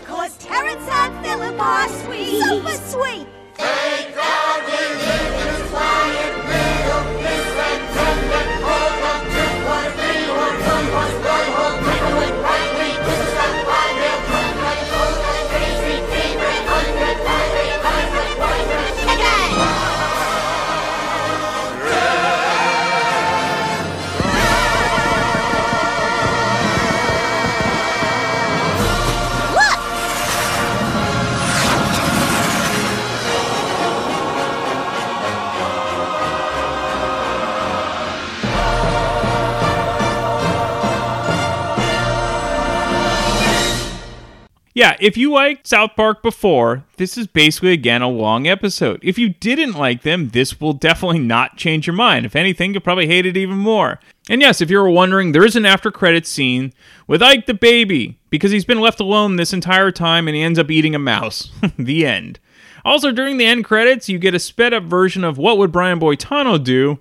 Cause Terrence and Philip are sweet. Super sweet. Yeah, if you liked South Park before, this is basically again a long episode. If you didn't like them, this will definitely not change your mind. If anything, you'll probably hate it even more. And yes, if you were wondering, there is an after credits scene with Ike the baby because he's been left alone this entire time and he ends up eating a mouse. *laughs* the end. Also, during the end credits, you get a sped up version of What Would Brian Boitano Do?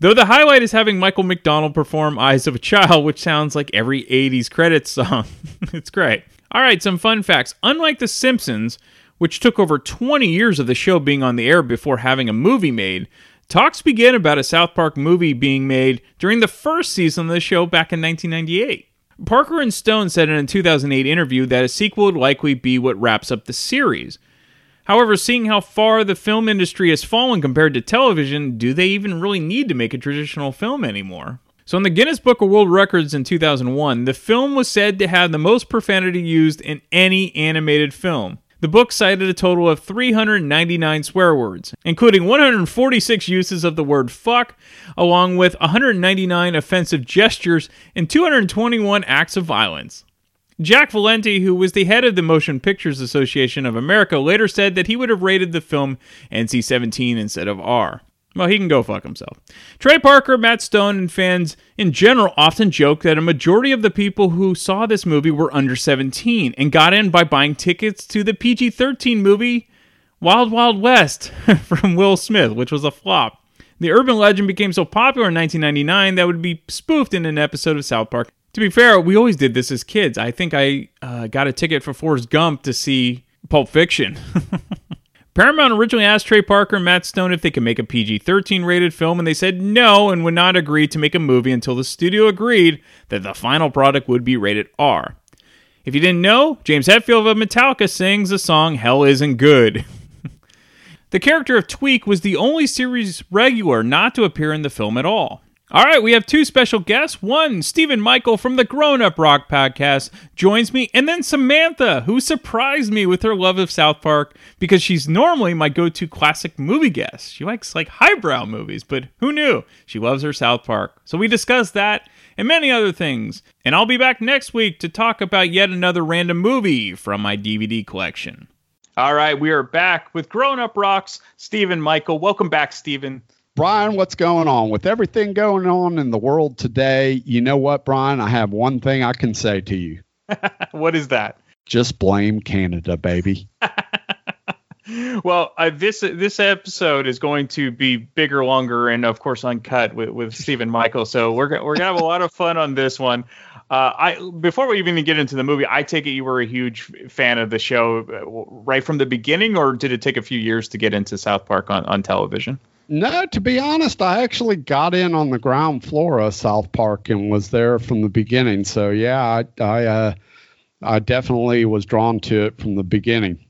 Though the highlight is having Michael McDonald perform Eyes of a Child, which sounds like every 80s credits song. *laughs* it's great. All right, some fun facts. Unlike The Simpsons, which took over 20 years of the show being on the air before having a movie made, talks began about a South Park movie being made during the first season of the show back in 1998. Parker and Stone said in a 2008 interview that a sequel would likely be what wraps up the series. However, seeing how far the film industry has fallen compared to television, do they even really need to make a traditional film anymore? So, in the Guinness Book of World Records in 2001, the film was said to have the most profanity used in any animated film. The book cited a total of 399 swear words, including 146 uses of the word fuck, along with 199 offensive gestures and 221 acts of violence. Jack Valenti, who was the head of the Motion Pictures Association of America, later said that he would have rated the film NC 17 instead of R. Well, he can go fuck himself. Trey Parker, Matt Stone, and fans in general often joke that a majority of the people who saw this movie were under 17 and got in by buying tickets to the PG 13 movie Wild Wild West *laughs* from Will Smith, which was a flop. The urban legend became so popular in 1999 that it would be spoofed in an episode of South Park. To be fair, we always did this as kids. I think I uh, got a ticket for Forrest Gump to see Pulp Fiction. *laughs* Paramount originally asked Trey Parker and Matt Stone if they could make a PG 13 rated film, and they said no and would not agree to make a movie until the studio agreed that the final product would be rated R. If you didn't know, James Hetfield of Metallica sings the song Hell Isn't Good. *laughs* the character of Tweek was the only series regular not to appear in the film at all. All right, we have two special guests. One, Stephen Michael from the Grown Up Rock podcast joins me, and then Samantha, who surprised me with her love of South Park because she's normally my go-to classic movie guest. She likes like highbrow movies, but who knew? She loves her South Park. So we discussed that and many other things. And I'll be back next week to talk about yet another random movie from my DVD collection. All right, we are back with Grown Up Rocks, Stephen Michael. Welcome back, Stephen. Brian, what's going on? With everything going on in the world today, you know what, Brian? I have one thing I can say to you. *laughs* what is that? Just blame Canada, baby. *laughs* well, uh, this this episode is going to be bigger, longer, and of course uncut with with Stephen Michael. So we're we're gonna have a lot of fun on this one. Uh, I before we even get into the movie, I take it you were a huge fan of the show uh, right from the beginning, or did it take a few years to get into South Park on, on television? No, to be honest, I actually got in on the ground floor of South Park and was there from the beginning. So yeah, I I, uh, I definitely was drawn to it from the beginning.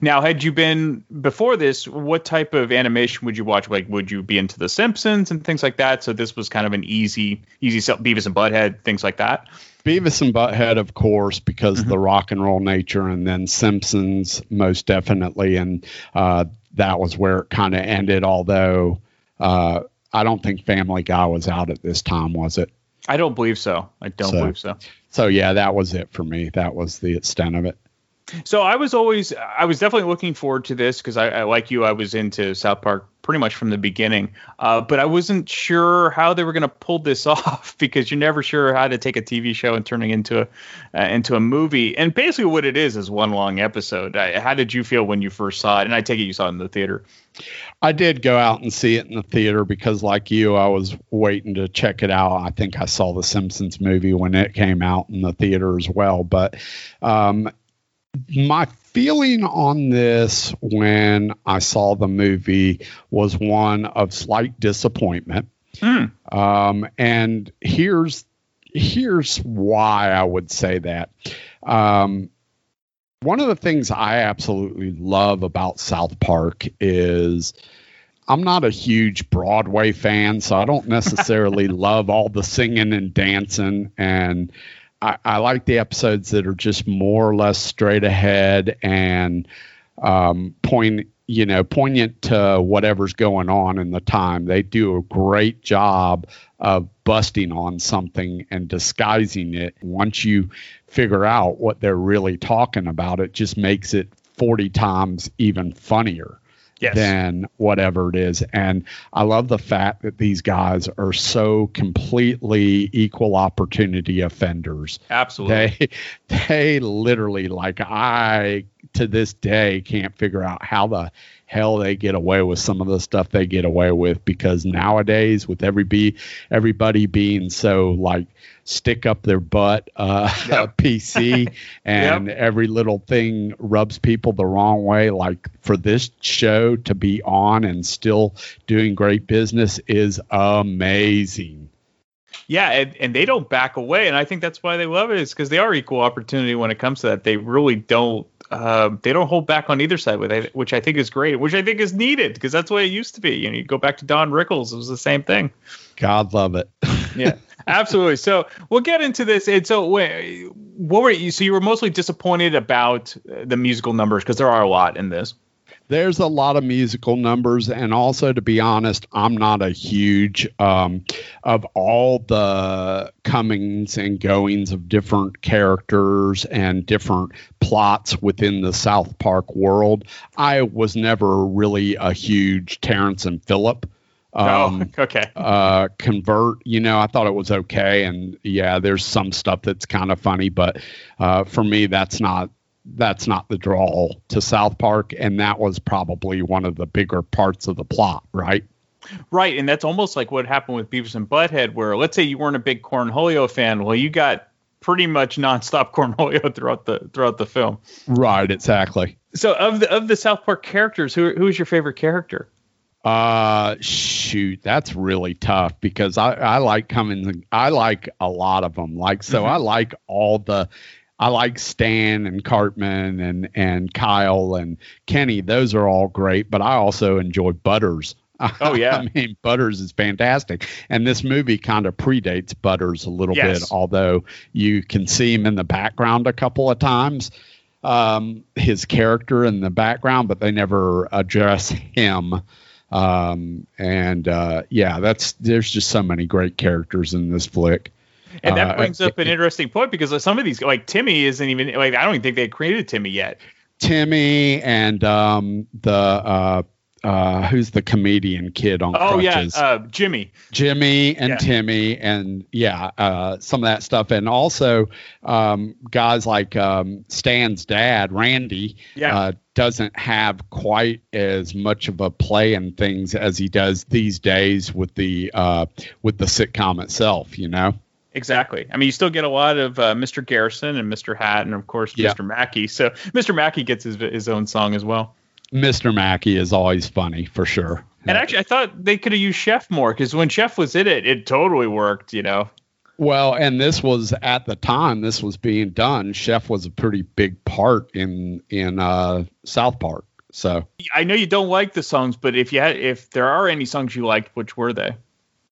Now, had you been before this, what type of animation would you watch? Like, would you be into The Simpsons and things like that? So this was kind of an easy, easy Beavis and Butthead, things like that. Beavis and Butthead, of course, because mm-hmm. the rock and roll nature, and then Simpsons, most definitely, and uh, that was where it kind of ended. Although uh, I don't think Family Guy was out at this time, was it? I don't believe so. I don't so, believe so. So yeah, that was it for me. That was the extent of it. So I was always, I was definitely looking forward to this because I, I, like you, I was into South Park pretty much from the beginning, uh, but I wasn't sure how they were going to pull this *laughs* off because you're never sure how to take a TV show and turn it into a uh, into a movie. And basically, what it is is one long episode. I, how did you feel when you first saw it? And I take it you saw it in the theater. I did go out and see it in the theater because, like you, I was waiting to check it out. I think I saw the Simpsons movie when it came out in the theater as well. But um, my feeling on this when I saw the movie was one of slight disappointment. Mm. Um, and here's here's why I would say that. Um, one of the things I absolutely love about South Park is I'm not a huge Broadway fan, so I don't *laughs* necessarily love all the singing and dancing and I, I, like the episodes that are just more or less straight ahead and um, point, you know, poignant to whatever's going on in the time. They do a great job of busting on something and disguising it. Once you figure out what they're really talking about, it just makes it 40 times even funnier yes. than whatever it is. And I love the fact that these guys are so completely equal opportunity offenders. Absolutely. They they literally like I to this day can't figure out how the hell they get away with some of the stuff they get away with because nowadays with every be everybody being so like stick up their butt uh, Yep. *laughs* PC *laughs* and every little thing rubs people the wrong way. Like for this show to be on and still doing great business is amazing. Yeah, and, and they don't back away, and I think that's why they love it. Is because they are equal opportunity when it comes to that. They really don't. Uh, they don't hold back on either side with it, which I think is great, which I think is needed because that's the way it used to be. You know, you go back to Don Rickles, it was the same thing. God love it. *laughs* yeah, absolutely. So we'll get into this. And so, what were you? So you were mostly disappointed about the musical numbers because there are a lot in this. There's a lot of musical numbers and also to be honest i'm not a huge um, of all the comings and goings of different characters and different plots within the south park world i was never really a huge terrence and phillip um, oh, *laughs* okay. uh, convert. You know, I thought it was okay, and yeah, there's some stuff that's kind of funny, but uh, for me, that's not that's not the draw to South Park, and that was probably one of the bigger parts of the plot, right? Right, and that's almost like what happened with Beavis and Butthead, where let's say you weren't a big Cornholio fan, well, you got pretty much nonstop *laughs* Cornholio throughout the throughout the film. Right, exactly. So of the of the South Park characters, who who is your favorite character? Uh, shoot, that's really tough because I I like coming. I like a lot of them. Like so, Mhm. I like all the. I like Stan and Cartman and and Kyle and Kenny. Those are all great, but I also enjoy Butters. *laughs* Oh, yeah. I mean Butters is fantastic, and this movie kind of predates Butters a little Yes. bit, although you can see him in the background a couple of times. Um, his character in the background, but they never address him. Um, and uh, yeah, that's there's just so many great characters in this flick. And that Uh, brings up an interesting point because some of these, like Timmy, isn't even like I don't even think they created Timmy yet. Timmy and um, the uh, uh, who's the comedian kid on Oh crutches? yeah, uh, Jimmy. Jimmy and Yeah. Timmy and yeah, uh, some of that stuff, and also um, guys like um, Stan's dad, Randy, Yeah. uh, doesn't have quite as much of a play in things as he does these days with the uh, with the sitcom itself. You know. Exactly. I mean, you still get a lot of uh, Mr. Garrison and Mr. Hat, and of course Yeah. Mr. Mackey. So Mr. Mackey gets his his own song as well. Mr. Mackey is always funny for sure. And actually, I thought they could have used Chef more because when Chef was in it, it totally worked. You know. Well, and this was at the time this was being done. Chef was a pretty big part in in uh, South Park. So I know you don't like the songs, but if you had, if there are any songs you liked, which were they?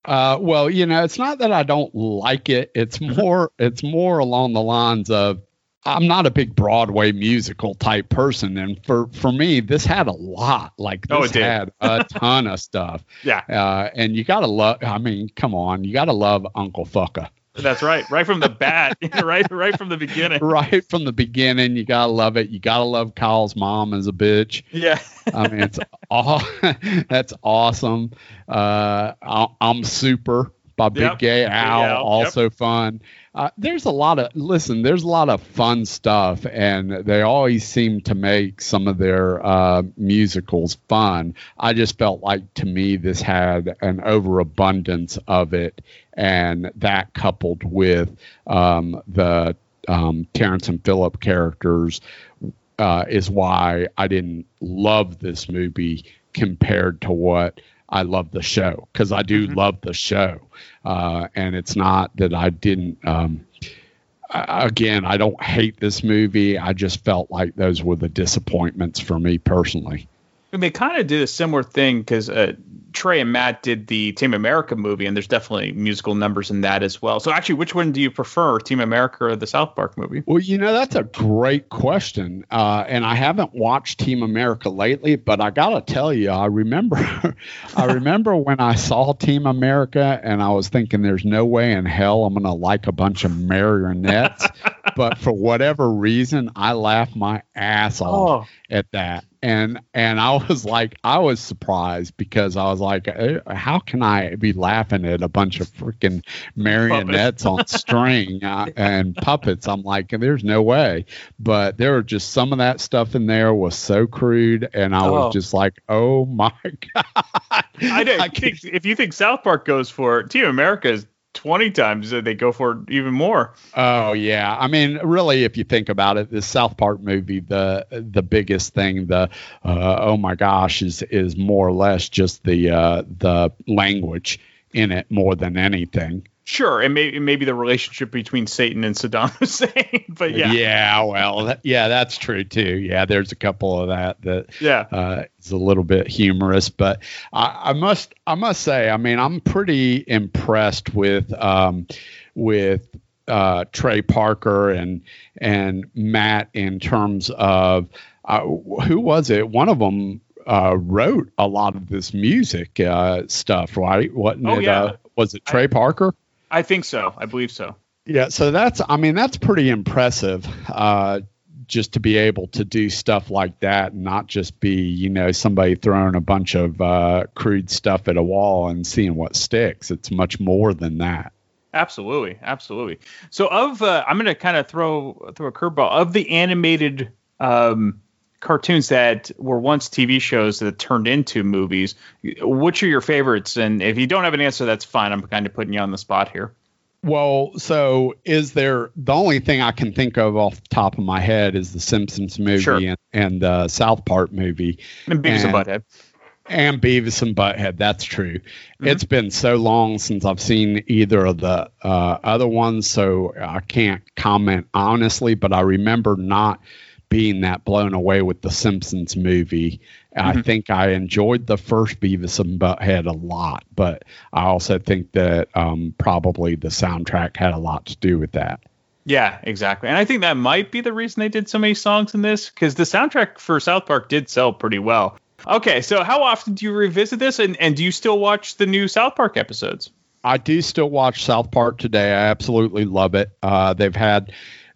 Uh, well, you know, it's not that I don't like it. It's more, it's more along the lines of I'm not a big Broadway musical type person, and for for me, this had a lot. Like this Oh, it did. had a *laughs* ton of stuff. Yeah. Uh, and you gotta love. I mean, come on, you gotta love Uncle Fucka. That's right. Right from the *laughs* bat. *laughs* right. Right from the beginning. right from the beginning. You gotta love it. You gotta love Kyle's mom as a bitch. Yeah. I mean, it's all *laughs* that's awesome. Uh, I, I'm super by Big Yep. Gay Big Al, yep. also fun. Uh, there's a lot of listen. There's a lot of fun stuff, and they always seem to make some of their uh, musicals fun. I just felt like to me this had an overabundance of it, and that coupled with um, the um, Terrence and Phillip characters uh, is why I didn't love this movie compared to what I love the show because I do love the show, uh, and it's not that I didn't. Um, again, I don't hate this movie. I just felt like those were the disappointments for me personally. And they kind of did a similar thing because uh, Trey and Matt did the Team America movie, and there's definitely musical numbers in that as well. So, actually, which one do you prefer, Team America or the South Park movie? Well, you know, that's a great question. Uh, and I haven't watched Team America lately, but I got to tell you, I remember *laughs* I remember when I saw Team America and I was thinking there's no way in hell I'm going to like a bunch of marionettes. *laughs* but for whatever reason, I laughed my ass off at that. And and I was like, I was surprised because I was like, eh, how can I be laughing at a bunch of freaking marionettes on string uh, *laughs* and puppets? I'm like, there's no way. But there were just some of that stuff in there was so crude, and I Oh. was just like, oh my *laughs* god. I don't think if you think South Park goes for Team America is 20 times uh, they go for even more. Oh yeah, I mean, really, if you think about it, the South Park movie, the the biggest thing, the uh, oh my gosh, is is more or less just the uh, the language in it more than anything. Sure, and maybe maybe the relationship between Satan and Saddam *laughs* Hussein, but yeah, yeah, well, that, yeah, that's true too. Yeah, there's a couple of that that Yeah. uh, is a little bit humorous, but I, I must I must say, I mean, I'm pretty impressed with um, with uh, Trey Parker and and Matt in terms of uh, who was it? One of them uh, wrote a lot of this music uh, stuff, right? Wasn't Oh, it? yeah. Uh, was it Trey Parker? I think so. I believe so. Yeah, so that's I mean that's pretty impressive. Uh, just to be able to do stuff like that and not just be you know somebody throwing a bunch of uh, crude stuff at a wall and seeing what sticks. It's much more than that. Absolutely, absolutely. So of uh, I'm going to kind of throw throw a curveball of the animated um, cartoons that were once TV shows that turned into movies. Which are your favorites? And if you don't have an answer, that's fine. I'm kind of putting you on the spot here. Well, so is there the only thing I can think of off the top of my head is the Simpsons movie Sure. and, and the South Park movie. And Beavis and Butthead. And Beavis and Butthead, that's true. It's been so long since I've seen either of the uh, other ones, so I can't comment honestly, but I remember not being that blown away with the Simpsons movie. I think I enjoyed the first Beavis and Butthead a lot, but I also think that um, probably the soundtrack had a lot to do with that. Yeah, exactly. And I think that might be the reason they did so many songs in this because the soundtrack for South Park did sell pretty well. Okay, so how often do you revisit this, and, and do you still watch the new South Park episodes? I do still watch South Park today. I absolutely love it. Uh, they've had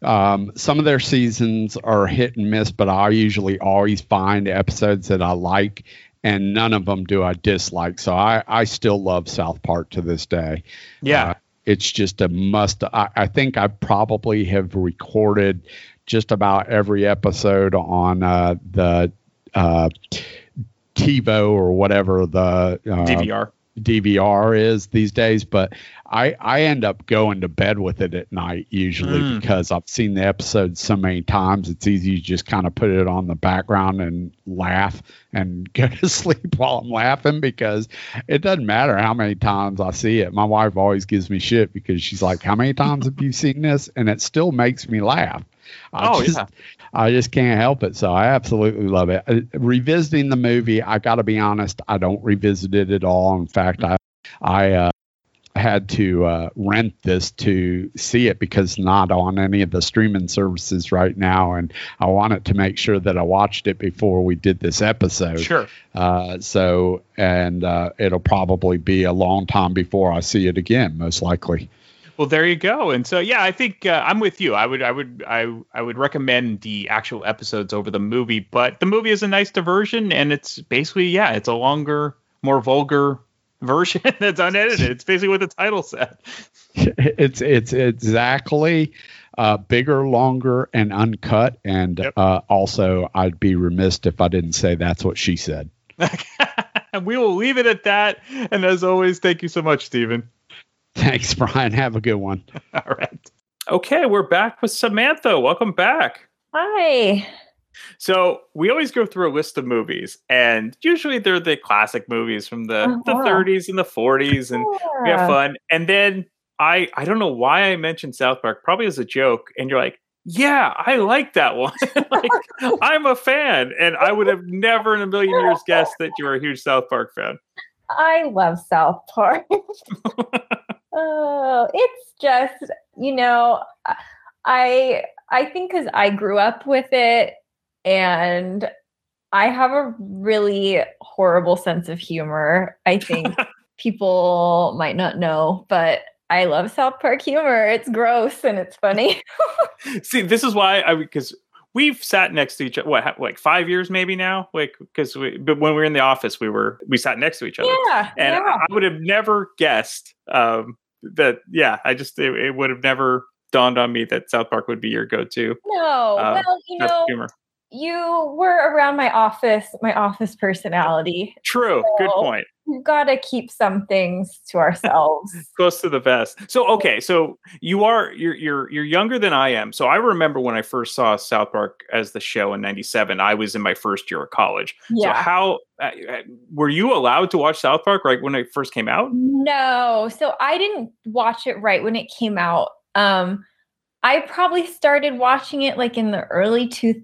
um, some of their seasons are hit and miss, but I usually always find episodes that I like, and none of them do I dislike. So I, I still love South Park to this day. Yeah. Uh, it's just a must. I, I think I probably have recorded just about every episode on uh, the uh, TiVo or whatever the uh, DVR. DVR is these days, but I I end up going to bed with it at night usually Mm. because I've seen the episode so many times. It's easy to just kind of put it on the background and laugh and *laughs* go to sleep while I'm laughing because it doesn't matter how many times I see it. My wife always gives me shit because she's like, "How many times have you seen this?" And it still makes me laugh. I Oh, just, yeah. I just can't help it. So I absolutely love it. Uh, revisiting the movie, I got to be honest, I don't revisit it at all. In fact, I I uh, had to uh, rent this to see it because not on any of the streaming services right now, and I wanted to make sure that I watched it before we did this episode. Sure. Uh, so, and uh, it'll probably be a long time before I see it again, most likely. Well, there you go. And so, yeah, I think uh, I'm with you. I would, I would, I, I would recommend the actual episodes over the movie. But the movie is a nice diversion, and it's basically, yeah, it's a longer, more vulgar version *laughs* that's unedited. It's basically what the title said. *laughs* it's it's exactly uh, bigger, longer, and uncut. And uh, also, I'd be remiss if I didn't say that's what she said. and *laughs* we will leave it at that. And as always, thank you so much, Stephen. Thanks, Brian. Have a good one. All right. Okay, we're back with Samantha. Welcome back. Hi. So we always go through a list of movies, and usually they're the classic movies from the, the Uh-huh. 30s and the 40s, and we have fun. And then I I don't know why I mentioned South Park, probably as a joke, and you're like, yeah, I like that one. *laughs* like, *laughs* I'm a fan, and I would have never in a million years guessed that you were a huge South Park fan. I love South Park. *laughs* oh, it's just, you know, I I think cuz I grew up with it and I have a really horrible sense of humor. I think *laughs* people might not know, but I love South Park humor. It's gross and it's funny. *laughs* See, this is why I because we've sat next to each other. What, like five years maybe now? Like because we, but when we were in the office, we were we sat next to each other. Yeah, and yeah. I would have never guessed um, that. Yeah, I just it, it would have never dawned on me that South Park would be your go-to. No, uh, well, you know, humor. You were around my office, my office personality. True. Good point. We've got to keep some things to ourselves. *laughs* Close to the vest. So okay, so you are you're you're you're younger than I am. So I remember when I first saw South Park as the show in '97. I was in my first year of college. So Yeah. how uh, uh, were you allowed to watch South Park right when it first came out? No, so I didn't watch it right when it came out. Um, I probably started watching it like in the early 2000s.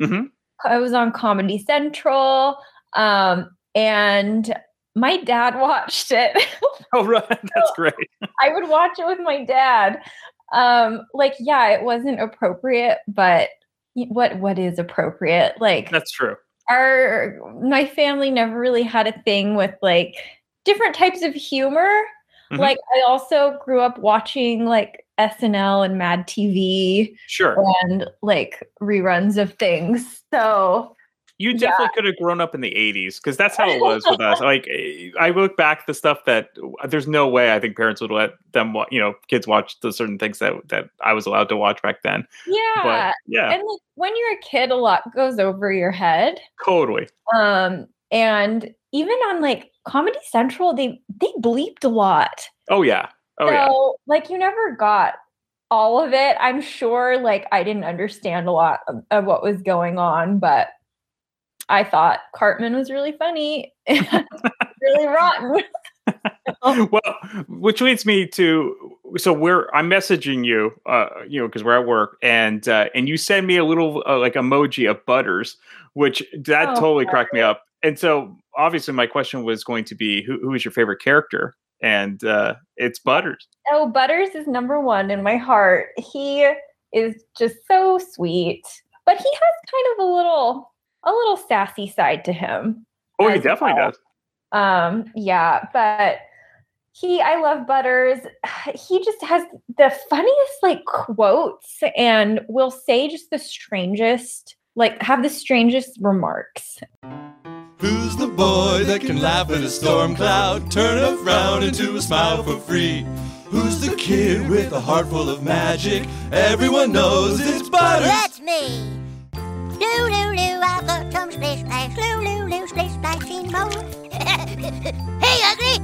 Mm-hmm. I was on Comedy Central. Um, and my dad *laughs* watched it. Oh, right. *laughs* That's great. I would watch it with my dad. Um, like, yeah, it wasn't appropriate, but what what is appropriate? Like That's true. our my family never really had a thing with like different types of humor. Mhm. Like I also grew up watching like SNL and Mad TV Sure. and like reruns of things. So You definitely could have grown up in the 80s because that's how it was with us. *laughs* Like, I look back the stuff that there's no way I think parents would let them, you know, kids watch the certain things that that I was allowed to watch back then. yeah. yeah. And like when you're a kid, a lot goes over your head. Totally. Um, and even on like Comedy Central, they they bleeped a lot. Oh, yeah. Oh, so yeah. like you never got all of it. I'm sure like I didn't understand a lot of, of what was going on, but I thought Cartman was really funny, *laughs* really rotten. *laughs* *laughs* well, which leads me to so we're I'm messaging you, uh, you know, because we're at work, and uh, and you send me a little uh, like emoji of butters, which that Oh, totally cracked me up. And so obviously my question was going to be who who is your favorite character, and uh, it's Butters. Oh, Butters is number one in my heart. He is just so sweet, but he has kind of a little a little sassy side to him. Oh, he definitely well. does. Um, yeah, but he, I love Butters. He just has the funniest like quotes and will say just the strangest, like have the strangest remarks. Who's the boy that can laugh at a storm cloud, turn a frown into a smile for free? Who's the kid with a heart full of magic? Everyone knows it's Butters. That's me. Loo loo loo, I've got some splish splash. Loo loo loo, splish splashing more. hey, ugly.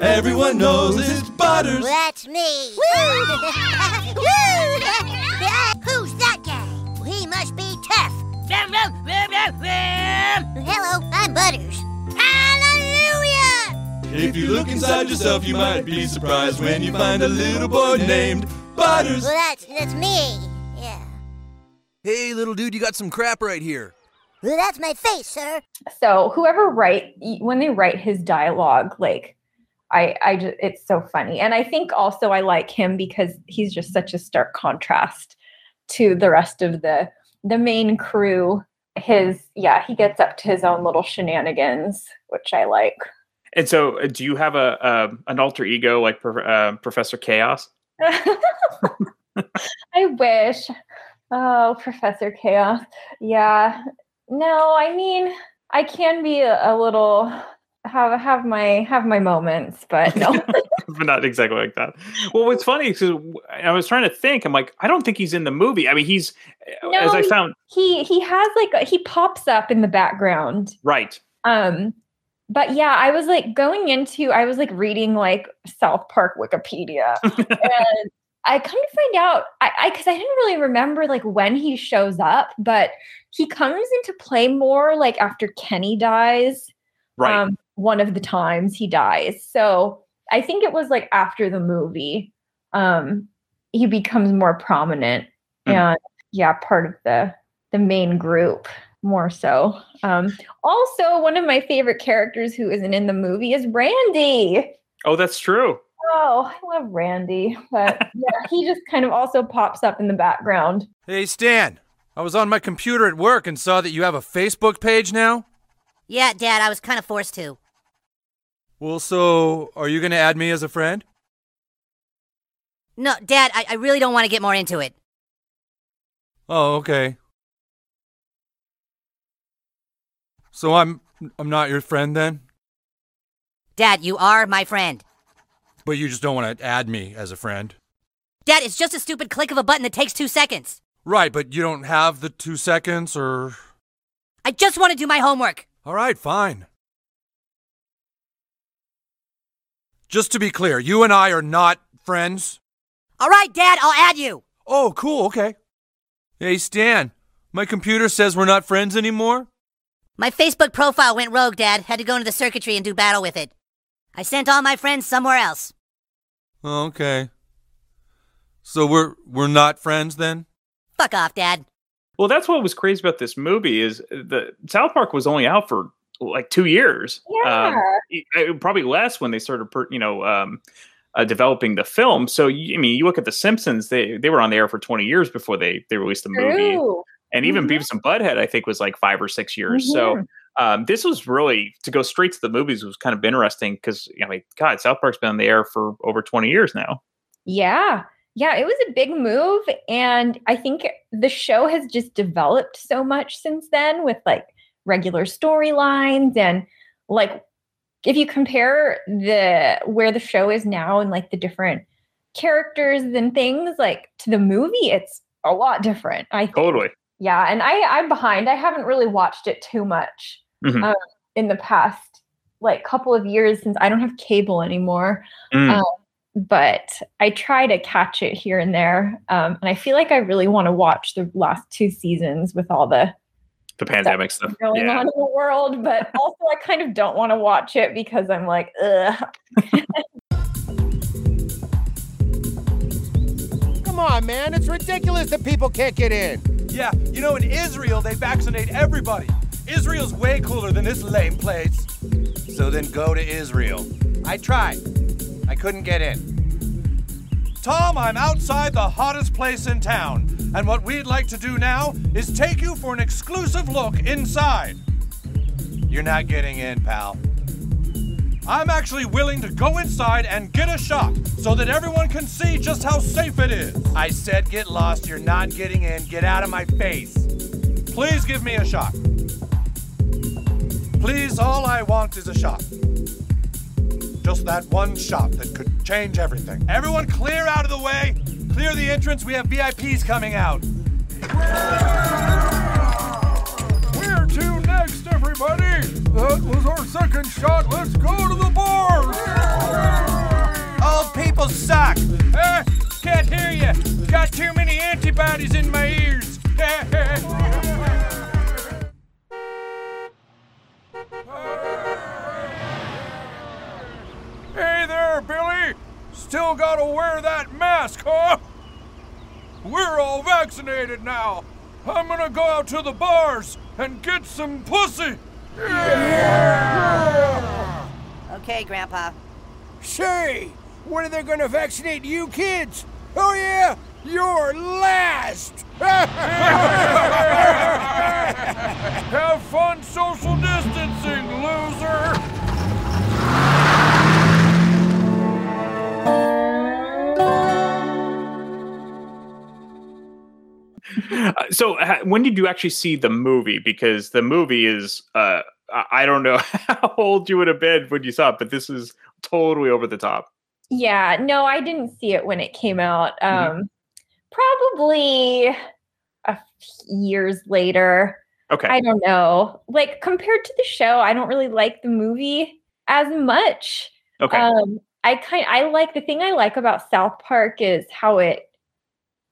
*laughs* Everyone knows it's Butters. That's me. Woo! *laughs* Woo! *laughs* Who's that guy? He must be tough. Hello, I'm Butters. Hallelujah! If you look inside yourself, you might be surprised when you find a little boy named Butters. Well, that's that's me. Yeah. Hey, little dude, you got some crap right here. Well, that's my face, sir. So whoever write when they write his dialogue, like I, I just it's so funny, and I think also I like him because he's just such a stark contrast to the rest of the the main crew. His yeah, he gets up to his own little shenanigans, which I like. And so, uh, do you have a, a an alter ego like uh, Professor Chaos? *laughs* *laughs* I wish. Oh, Professor Chaos. Yeah. No, I mean, I can be a, a little have have my have my moments, but no. *laughs* but not exactly like that. Well, what's funny is I was trying to think. I'm like, I don't think he's in the movie. I mean, he's no, as I found he he has like a, he pops up in the background. right. Um but yeah, I was like going into I was like reading like South Park Wikipedia *laughs* and I come to find out I I cuz I didn't really remember like when he shows up, but he comes into play more like after Kenny dies. Right. Um one of the times he dies. So, I think it was like after the movie um he becomes more prominent Mm. and yeah, part of the the main group more so. Um, also, one of my favorite characters who isn't in the movie is Randy. Oh, that's true. Oh, I love Randy, but *laughs* yeah, he just kind of also pops up in the background. Hey, Stan. I was on my computer at work and saw that you have a Facebook page now. Yeah, Dad, I was kind of forced to. Well, so are you going to add me as a friend? No, Dad, I, I really don't want to get more into it. Oh, okay. So I'm I'm not your friend then? Dad, you are my friend. But you just don't want to add me as a friend. Dad, it's just a stupid click of a button that takes two seconds. Right, but you don't have the 2 seconds or I just want to do my homework. All right, fine. Just to be clear, you and I are not friends. All right, Dad, I'll add you. Oh, cool, okay. Hey, Stan, my computer says we're not friends anymore. My Facebook profile went rogue, Dad. Had to go into the circuitry and do battle with it. I sent all my friends somewhere else. Oh, okay. So we're we're not friends then? Fuck off, Dad. Well, that's what was crazy about this movie is the South Park was only out for like two years. Yeah. Um, e- uh, probably less when they started, per, you know, um, uh, developing the film. So I mean, you look at the Simpsons; they they were on the air for twenty years before they they released the movie. And even Mhm. Beavis and Butthead, I think, was like five or six years. So Mhm. um, this was really to go straight to the movies was kind of interesting because I mean, God, South Park's been on the air for over twenty years now. Yeah. Yeah, it was a big move. And I think the show has just developed so much since then with like regular storylines and like if you compare the where the show is now and like the different characters and things like to the movie, it's a lot different. I think. Totally. Yeah, and I I'm behind. I haven't really watched it too much Mhm. um, in the past like couple of years since I don't have cable anymore. Mm. Um, but I try to catch it here and there, um, and I feel like I really want to watch the last two seasons with all the The pandemic stuff. going yeah. on in the world. But *laughs* also, I kind of don't want to watch it because I'm like, ugh. *laughs* Come on, man. It's ridiculous that people can't get in. Yeah, you know, in Israel, they vaccinate everybody. Israel's way cooler than this lame place. So then go to Israel. I tried. I couldn't get in. Tom, I'm outside the hottest place in town, and what we'd like to do now is take you for an exclusive look inside. You're not getting in, pal. I'm actually willing to go inside and get a shot so that everyone can see just how safe it is. I said get lost, you're not getting in. Get out of my face. Please give me a shot. Please, all I want is a shot. Just that one shot that could change everything. Everyone clear out of the way. Clear the entrance. We have VIPs coming out. Where to next, everybody? That was our second shot. Let's go to the bars. Old people suck. Eh, can't hear you. Got too many antibodies in my ears. *laughs* there, Billy! Still gotta wear that mask, huh? We're all vaccinated now. I'm gonna go out to the bars and get some pussy. Yeah! Okay, Grandpa. Say, when are they going to vaccinate you kids? Oh, yeah, you're last. *laughs* Have fun social distancing, loser! Uh, so when did you actually see the movie? Because the movie is uh, i don't know *laughs* how old you would have been when you saw it but this is totally over the top. Yeah no i didn't see it when it came out. Mm-hmm. Um, mm-hmm. probably a few years later. Okay. I don't know. Like compared to the show i don't really like the movie as much. Okay. Um, I kind I like the thing I like about South Park is how it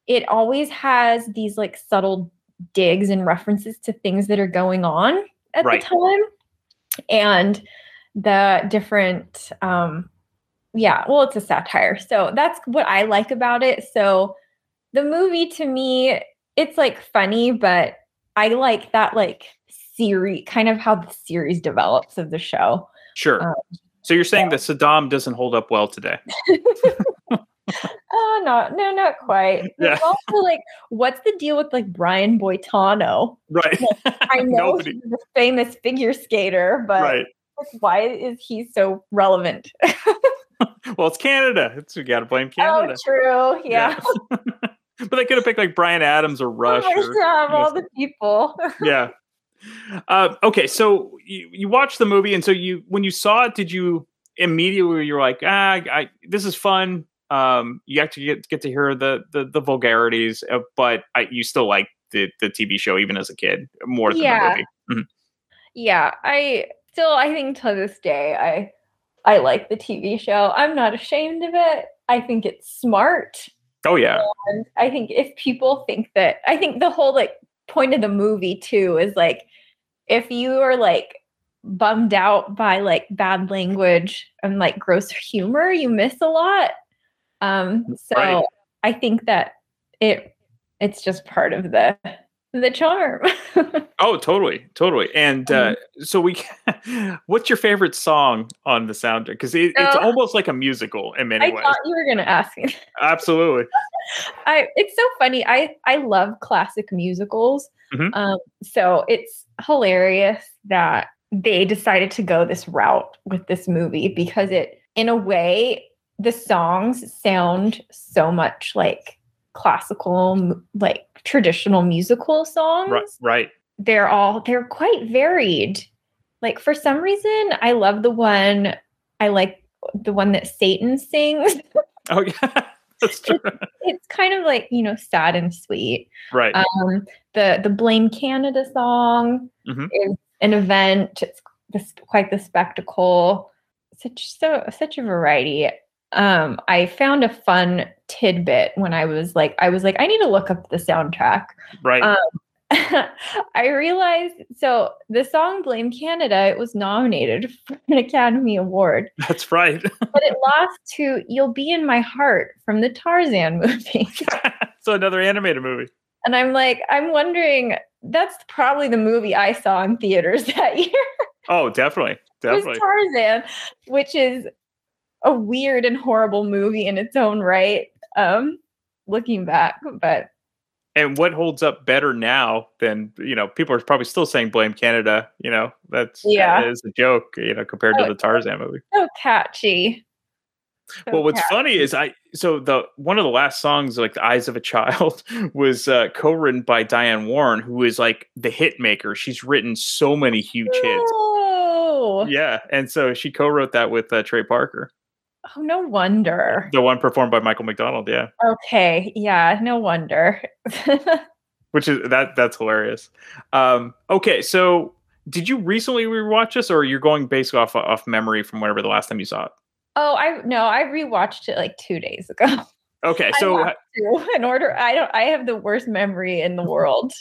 it always has these like subtle digs and references to things that are going on at Right. the time and the different um yeah well it's a satire so that's what i like about it so the movie to me it's like funny but i like that like series kind of how the series develops of the show Sure. Um, so you're saying that Saddam doesn't hold up well today? *laughs* Uh, oh no no not quite *laughs* Yeah. There's also like what's the deal with like brian boitano Right. i *laughs* know he's a famous figure skater but Right. why is he so relevant Well, it's Canada. It's, we got to blame oh, Canada. oh true yeah, But they could have picked like Bryan Adams or Rush. Oh, or, yeah, all the people yeah. Uh, okay, so you, you watched the movie, and so you when you saw it, did you immediately you're like, ah, I, this is fun. Um, you actually get get to hear the the, the vulgarities, uh, but I, you still like the the TV show even as a kid more than Yeah. the movie. Mhm. yeah i still i think to this day i i like the tv show i'm not ashamed of it i think it's smart Oh yeah, And I think if people think that, I think the whole like point of the movie too is like, if you are like bummed out by like bad language and like gross *laughs* humor, you miss a lot. Um, so Right. I think that it it's just part of the the charm. *laughs* Oh, totally, totally. And uh, so we, *laughs* what's your favorite song on the soundtrack? Because it, it's Oh. almost like a musical in many I ways. I thought you were gonna ask me. *laughs* Absolutely. I it's so funny. I I love classic musicals. Mhm. Um, so it's hilarious that they decided to go this route with this movie because it, in a way, the songs sound so much like classical, like traditional musical songs. Right. Right. They're all they're quite varied. Like for some reason, I love the one I like the one that Satan sings. Oh yeah, *laughs* that's true. it's kind of like you know sad and sweet Right. um the the blame canada song Mhm. is an event it's this, quite the spectacle such so such a variety um i found a fun tidbit when i was like i was like i need to look up the soundtrack Right. um, *laughs* I realized so the song Blame Canada it was nominated *laughs* for an Academy Award, That's right. *laughs* but it lost to You'll Be in My Heart from the Tarzan movie. so another animated movie. And I'm like, I'm wondering, that's probably the movie I saw in theaters that year. Oh, definitely, was definitely. Tarzan, which is a weird and horrible movie in its own right. Um, looking back, but And what holds up better now than you know? People are probably still saying blame Canada. You know, that's Yeah. that is a joke. You know, compared to Oh, the Tarzan movie. so catchy. So well, what's catchy. funny is I so the one of the last songs, like "The Eyes of a Child," *laughs* was uh, co-written by Diane Warren, who is like the hit maker. She's written so many huge hits. Oh, Yeah, and so she co-wrote that with uh, Trey Parker, oh, no wonder. the one performed by Michael McDonald. Yeah, Okay, yeah, no wonder. *laughs* which is that that's hilarious. Um, okay, so did you recently rewatch this, or you're going based off off memory from whatever the last time you saw it? oh, I no, I rewatched it like two days ago. *laughs* Okay, so to, in order, I don't. I have the worst memory in the world.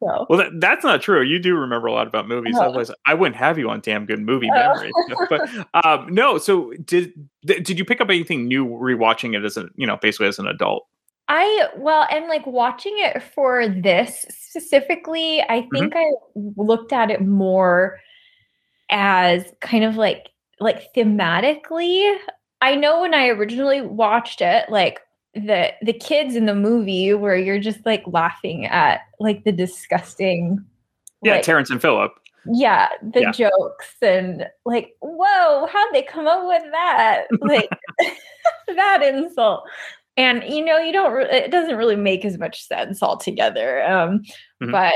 So Well, that, that's not true. You do remember a lot about movies. Oh. Otherwise, I wouldn't have you on damn good movie Oh. memory. but *laughs* um, no. So did did you pick up anything new rewatching it as a you know basically as an adult? I well, and like watching it for this specifically, I think I looked at it more as kind of like like thematically. I know when I originally watched it, like the the kids in the movie where you're just like laughing at like the disgusting Yeah, like, Terrance and phillip yeah the Yeah. jokes and like whoa how'd they come up with that *laughs* like *laughs* that insult and you know you don't re- it doesn't really make as much sense altogether um Mhm. but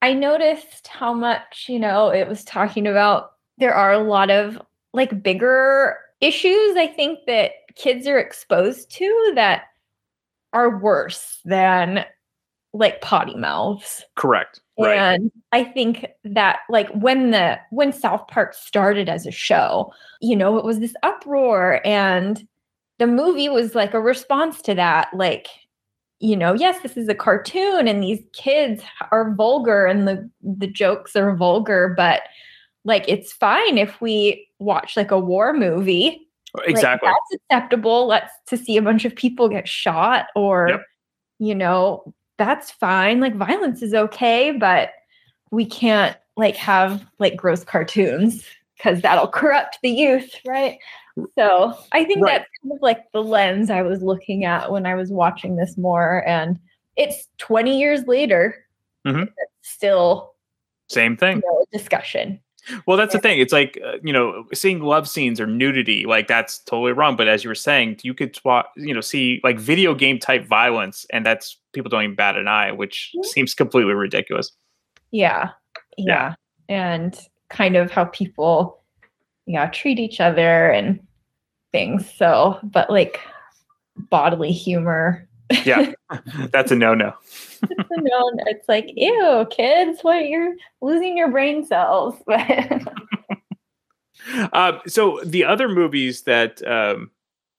i noticed how much you know it was talking about there are a lot of like bigger issues i think that kids are exposed to that are worse than like potty mouths Correct. Right. and I think that like when the when South Park started as a show, you know, it was this uproar and the movie was like a response to that like you know, yes, this is a cartoon and these kids are vulgar and the the jokes are vulgar, but like it's fine if we watch like a war movie. Like, Exactly. that's acceptable. Let's to see a bunch of people get shot or Yep. you know, that's fine. Like violence is okay, but we can't like have like gross cartoons because that'll corrupt the youth, right? So I think Right. that's kind of like the lens I was looking at when I was watching this more. And it's 20 years later, Mhm. it's still Same thing. you know, discussion. Well, that's the thing. It's like uh, you know, seeing love scenes or nudity, like that's totally wrong. But as you were saying, you could swap, you know, see like video game type violence, and that's people don't even bat an eye, which seems completely ridiculous. Yeah. Yeah. And kind of how people yeah, treat each other and things. So, but like bodily humor. Yeah, *laughs* that's a no-no. It's a no, it's like, ew, kids, what you're losing your brain cells. Uh, *laughs* so the other movies that um,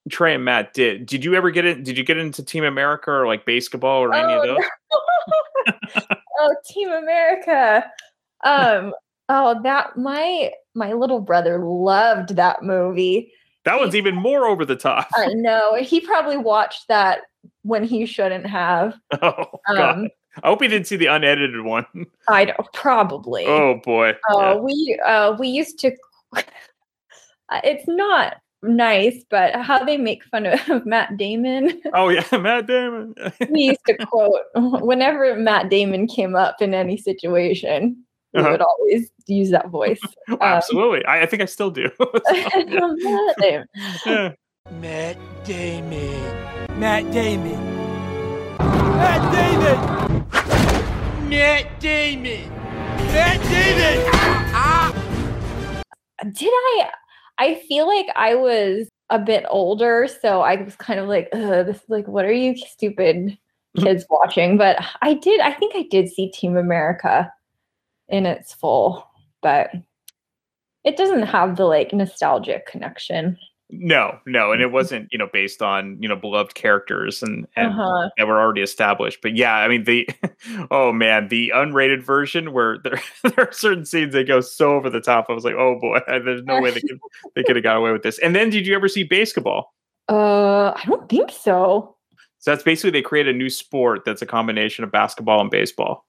Trey and Matt did, did you ever get in? Did you get into Team America or like BASEketball or any of Oh, those? *laughs* oh, Team America. Um, oh, that my my little brother loved that movie. That one's even more over the top. I know. He probably watched that when he shouldn't have. *laughs* Oh God! Um, I hope he didn't see the unedited one. *laughs* I know, probably. Oh boy! Oh, we uh we used to *laughs* Uh, it's not nice, but how they make fun of Matt Damon. Oh yeah, Matt Damon. we used to quote whenever Matt Damon came up in any situation, we Uh-huh. would always use that voice. Um, Absolutely, I, I think I still do. Matt Damon. yeah. Matt Damon. Matt Damon. Matt Damon. Matt Damon. Matt Damon. Ah! Did I? I feel like I was a bit older, so I was kind of like, Ugh, this is like, what are you stupid *laughs* kids watching? But I did. I think I did see Team America in its full, but it doesn't have the like nostalgic connection. No, no, and it wasn't you know based on you know beloved characters and, and Uh-huh. that were already established. But yeah, I mean the *laughs* oh man, the unrated version where *laughs* there there are certain scenes that go so over the top. I was like, oh boy, *laughs* there's no way they could they could have got away with this. And then did you ever see BASEketball? Uh, I don't think so. So that's basically they create a new sport that's a combination of basketball and baseball.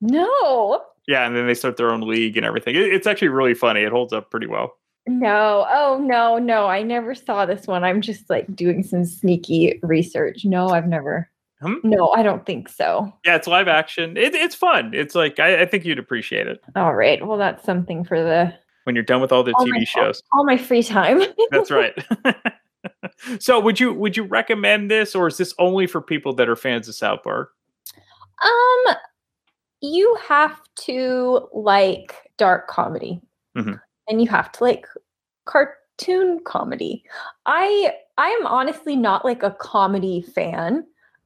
No, Yeah, and then they start their own league and everything. It, it's actually really funny. It holds up pretty well. No. Oh no, no. I never saw this one. I'm just like doing some sneaky research. No, I've never. Hmm? No, I don't think so. Yeah, it's live action. It, it's fun. It's like I, I think you'd appreciate it All right. Well, that's something for the when you're done with all the all my- TV shows. all my free time. *laughs* That's right. *laughs* so would you would you recommend this or is this only for people that are fans of South Park? um, you have to like dark comedy, Mhm. And you have to like cartoon comedy. I I am honestly not like a comedy fan.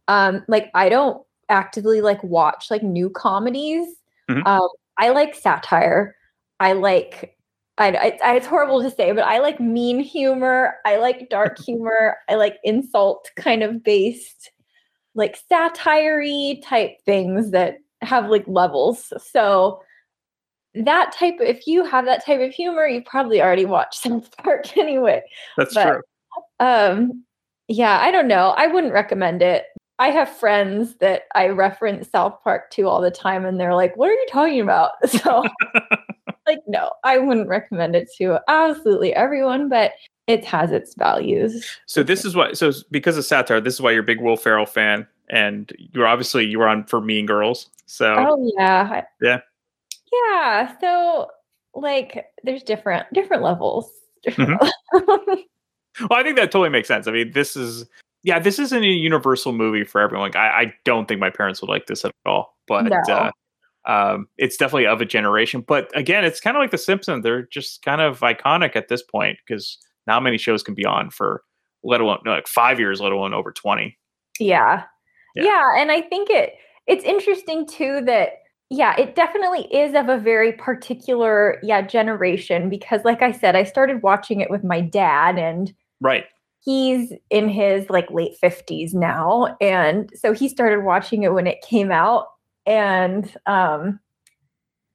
Um, like I don't actively like watch like new comedies. Mhm. Um, I like satire. I like. I, I, it's horrible to say, but I like mean humor. I like dark *laughs* humor. I like insult kind of based, like satire type things that have like levels. So that type, of, if you have that type of humor, you probably already watched *laughs* South Park anyway. That's But, true. Um, yeah, I don't know. I wouldn't recommend it. I have friends that I reference South Park to all the time, and they're like, "What are you talking about?" *laughs* So, like, no, I wouldn't recommend it to absolutely everyone, but it has its values. So this is why so because of satire, this is why you're a big Will Ferrell fan and you're obviously you were on for Mean Girls. So Oh yeah, yeah. Yeah. So, like, there's different different levels. Mhm. *laughs* Well, I think that totally makes sense. I mean, this is yeah, this isn't a universal movie for everyone. Like, I, I don't think my parents would like this at all. But No. uh, um, it's definitely of a generation. But again, it's kind of like The Simpsons. They're just kind of iconic at this point because not many shows can be on for let alone no, like five years, let alone over twenty. Yeah. Yeah. yeah. and I think it it's interesting too that yeah, it definitely is of a very particular yeah generation because like I said, I started watching it with my dad and Right. he's in his like late 50s now. And so he started watching it when it came out and um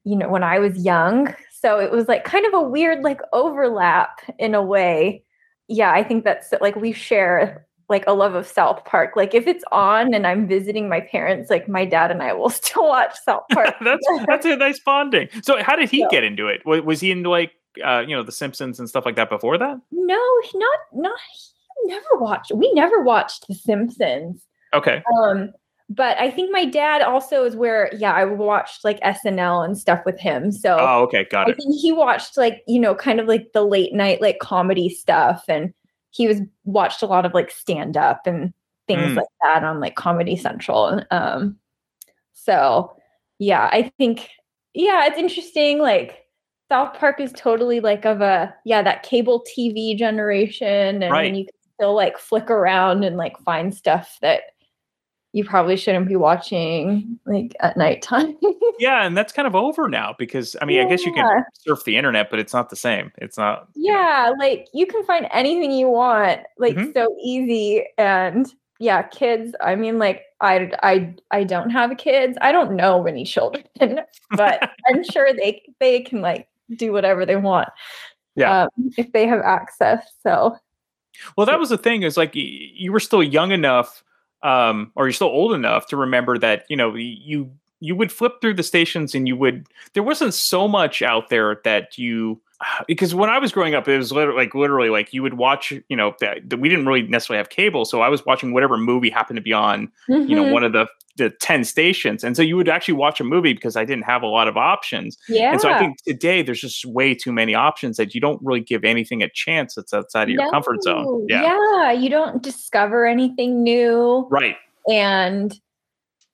you know when I was young. So it was like kind of a weird like overlap in a way. Yeah I think that's like we share like a love of South Park like if it's on and I'm visiting my parents like my dad and I will *laughs* still watch South *laughs* Park that's that's a nice bonding. So how did he get into it? Was, was he into like uh, you know The Simpsons and stuff like that before that? no not not he never watched we never watched the Simpsons Okay. Um, but I think my dad also is where, yeah, I watched like SNL and stuff with him. So Oh, okay, got I it. think he watched like, you know, kind of like the late night like comedy stuff. And he was watched a lot of like stand up and things Mm. like that on like Comedy Central. Um, so yeah, I think, yeah, it's interesting. Like South Park is totally like of a, yeah, that cable TV generation. And Right. then you can still like flick around and like find stuff that you probably shouldn't be watching like at nighttime. *laughs* Yeah, and that's kind of over now because I mean, I guess you can surf the internet, but it's not the same. It's not. yeah, like you can find anything you want, like Mhm. so easy. And yeah, kids. I mean, like I, I, I don't have kids. I don't know any children, *laughs* but *laughs* I'm sure they they can like do whatever they want. Yeah. um, if they have access. So Well, that was the thing is like you were still young enough, um, or you're still old enough to remember that you know you you would flip through the stations and you would there wasn't so much out there that you *sighs* because when I was growing up, it was literally like literally like you would watch you know that, that we didn't really necessarily have cable, so I was watching whatever movie happened to be on you know Mhm. one of the the 10 stations. And so you would actually watch a movie because i didn't have a lot of options. Yeah. and so i think today there's just way too many options that you don't really give anything a chance that's outside of your comfort zone. Yeah. Yeah, you don't discover anything new. right. And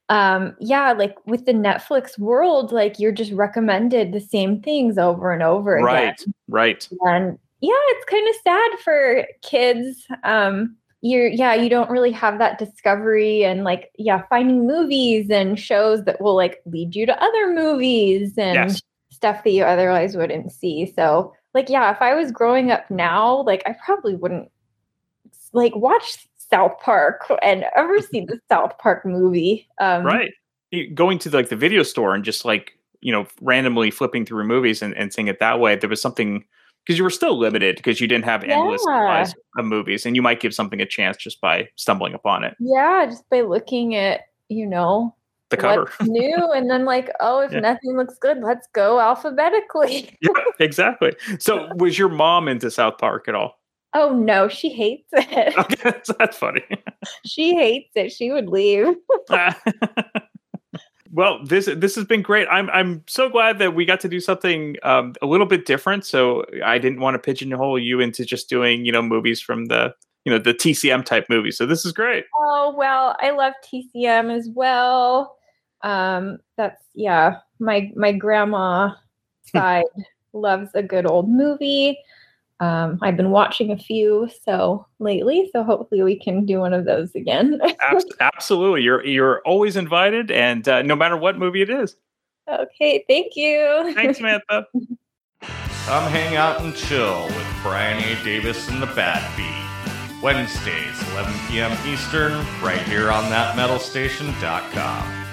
um yeah like with the netflix world like you're just recommended the same things over and over again. Right right. And yeah it's kind of sad for kids um you're yeah you don't really have that discovery and like yeah finding movies and shows that will like lead you to other movies and Yes. stuff that you otherwise wouldn't see. So like yeah if i was growing up now like i probably wouldn't like watch south park and ever see the *laughs* south park movie. Um right. Going to like the video store and just like you know randomly flipping through movies and, and seeing it that way there was something because you were still limited because you didn't have endless Yeah. supplies of movies and you might give something a chance just by stumbling upon it. Yeah just by looking at you know the cover. what's *laughs* new and then like oh if Yeah. nothing looks good let's go alphabetically. Yeah *laughs* exactly. So was your mom into south park at all? Oh no she hates *laughs* it. Okay that's, that's funny. She hates it. She would leave ah. Well this this has been great. I'm i'm so glad that we got to do something um, a little bit different. So i didn't want to pigeonhole you into just doing you know movies from the you know the tcm type movies. So this is great. Oh well i love tcm as well. Um that's yeah my my grandma *laughs* side loves a good old movie um i've been watching a few so lately so hopefully we can do one of those again *laughs* absolutely you're you're always invited and uh, no matter what movie it is okay thank you thanks samantha *laughs* Come hang out and chill with Brian A. Davis and the Bad Beat. Wednesdays, 11 p.m. Eastern, right here on thatmetalstation.com.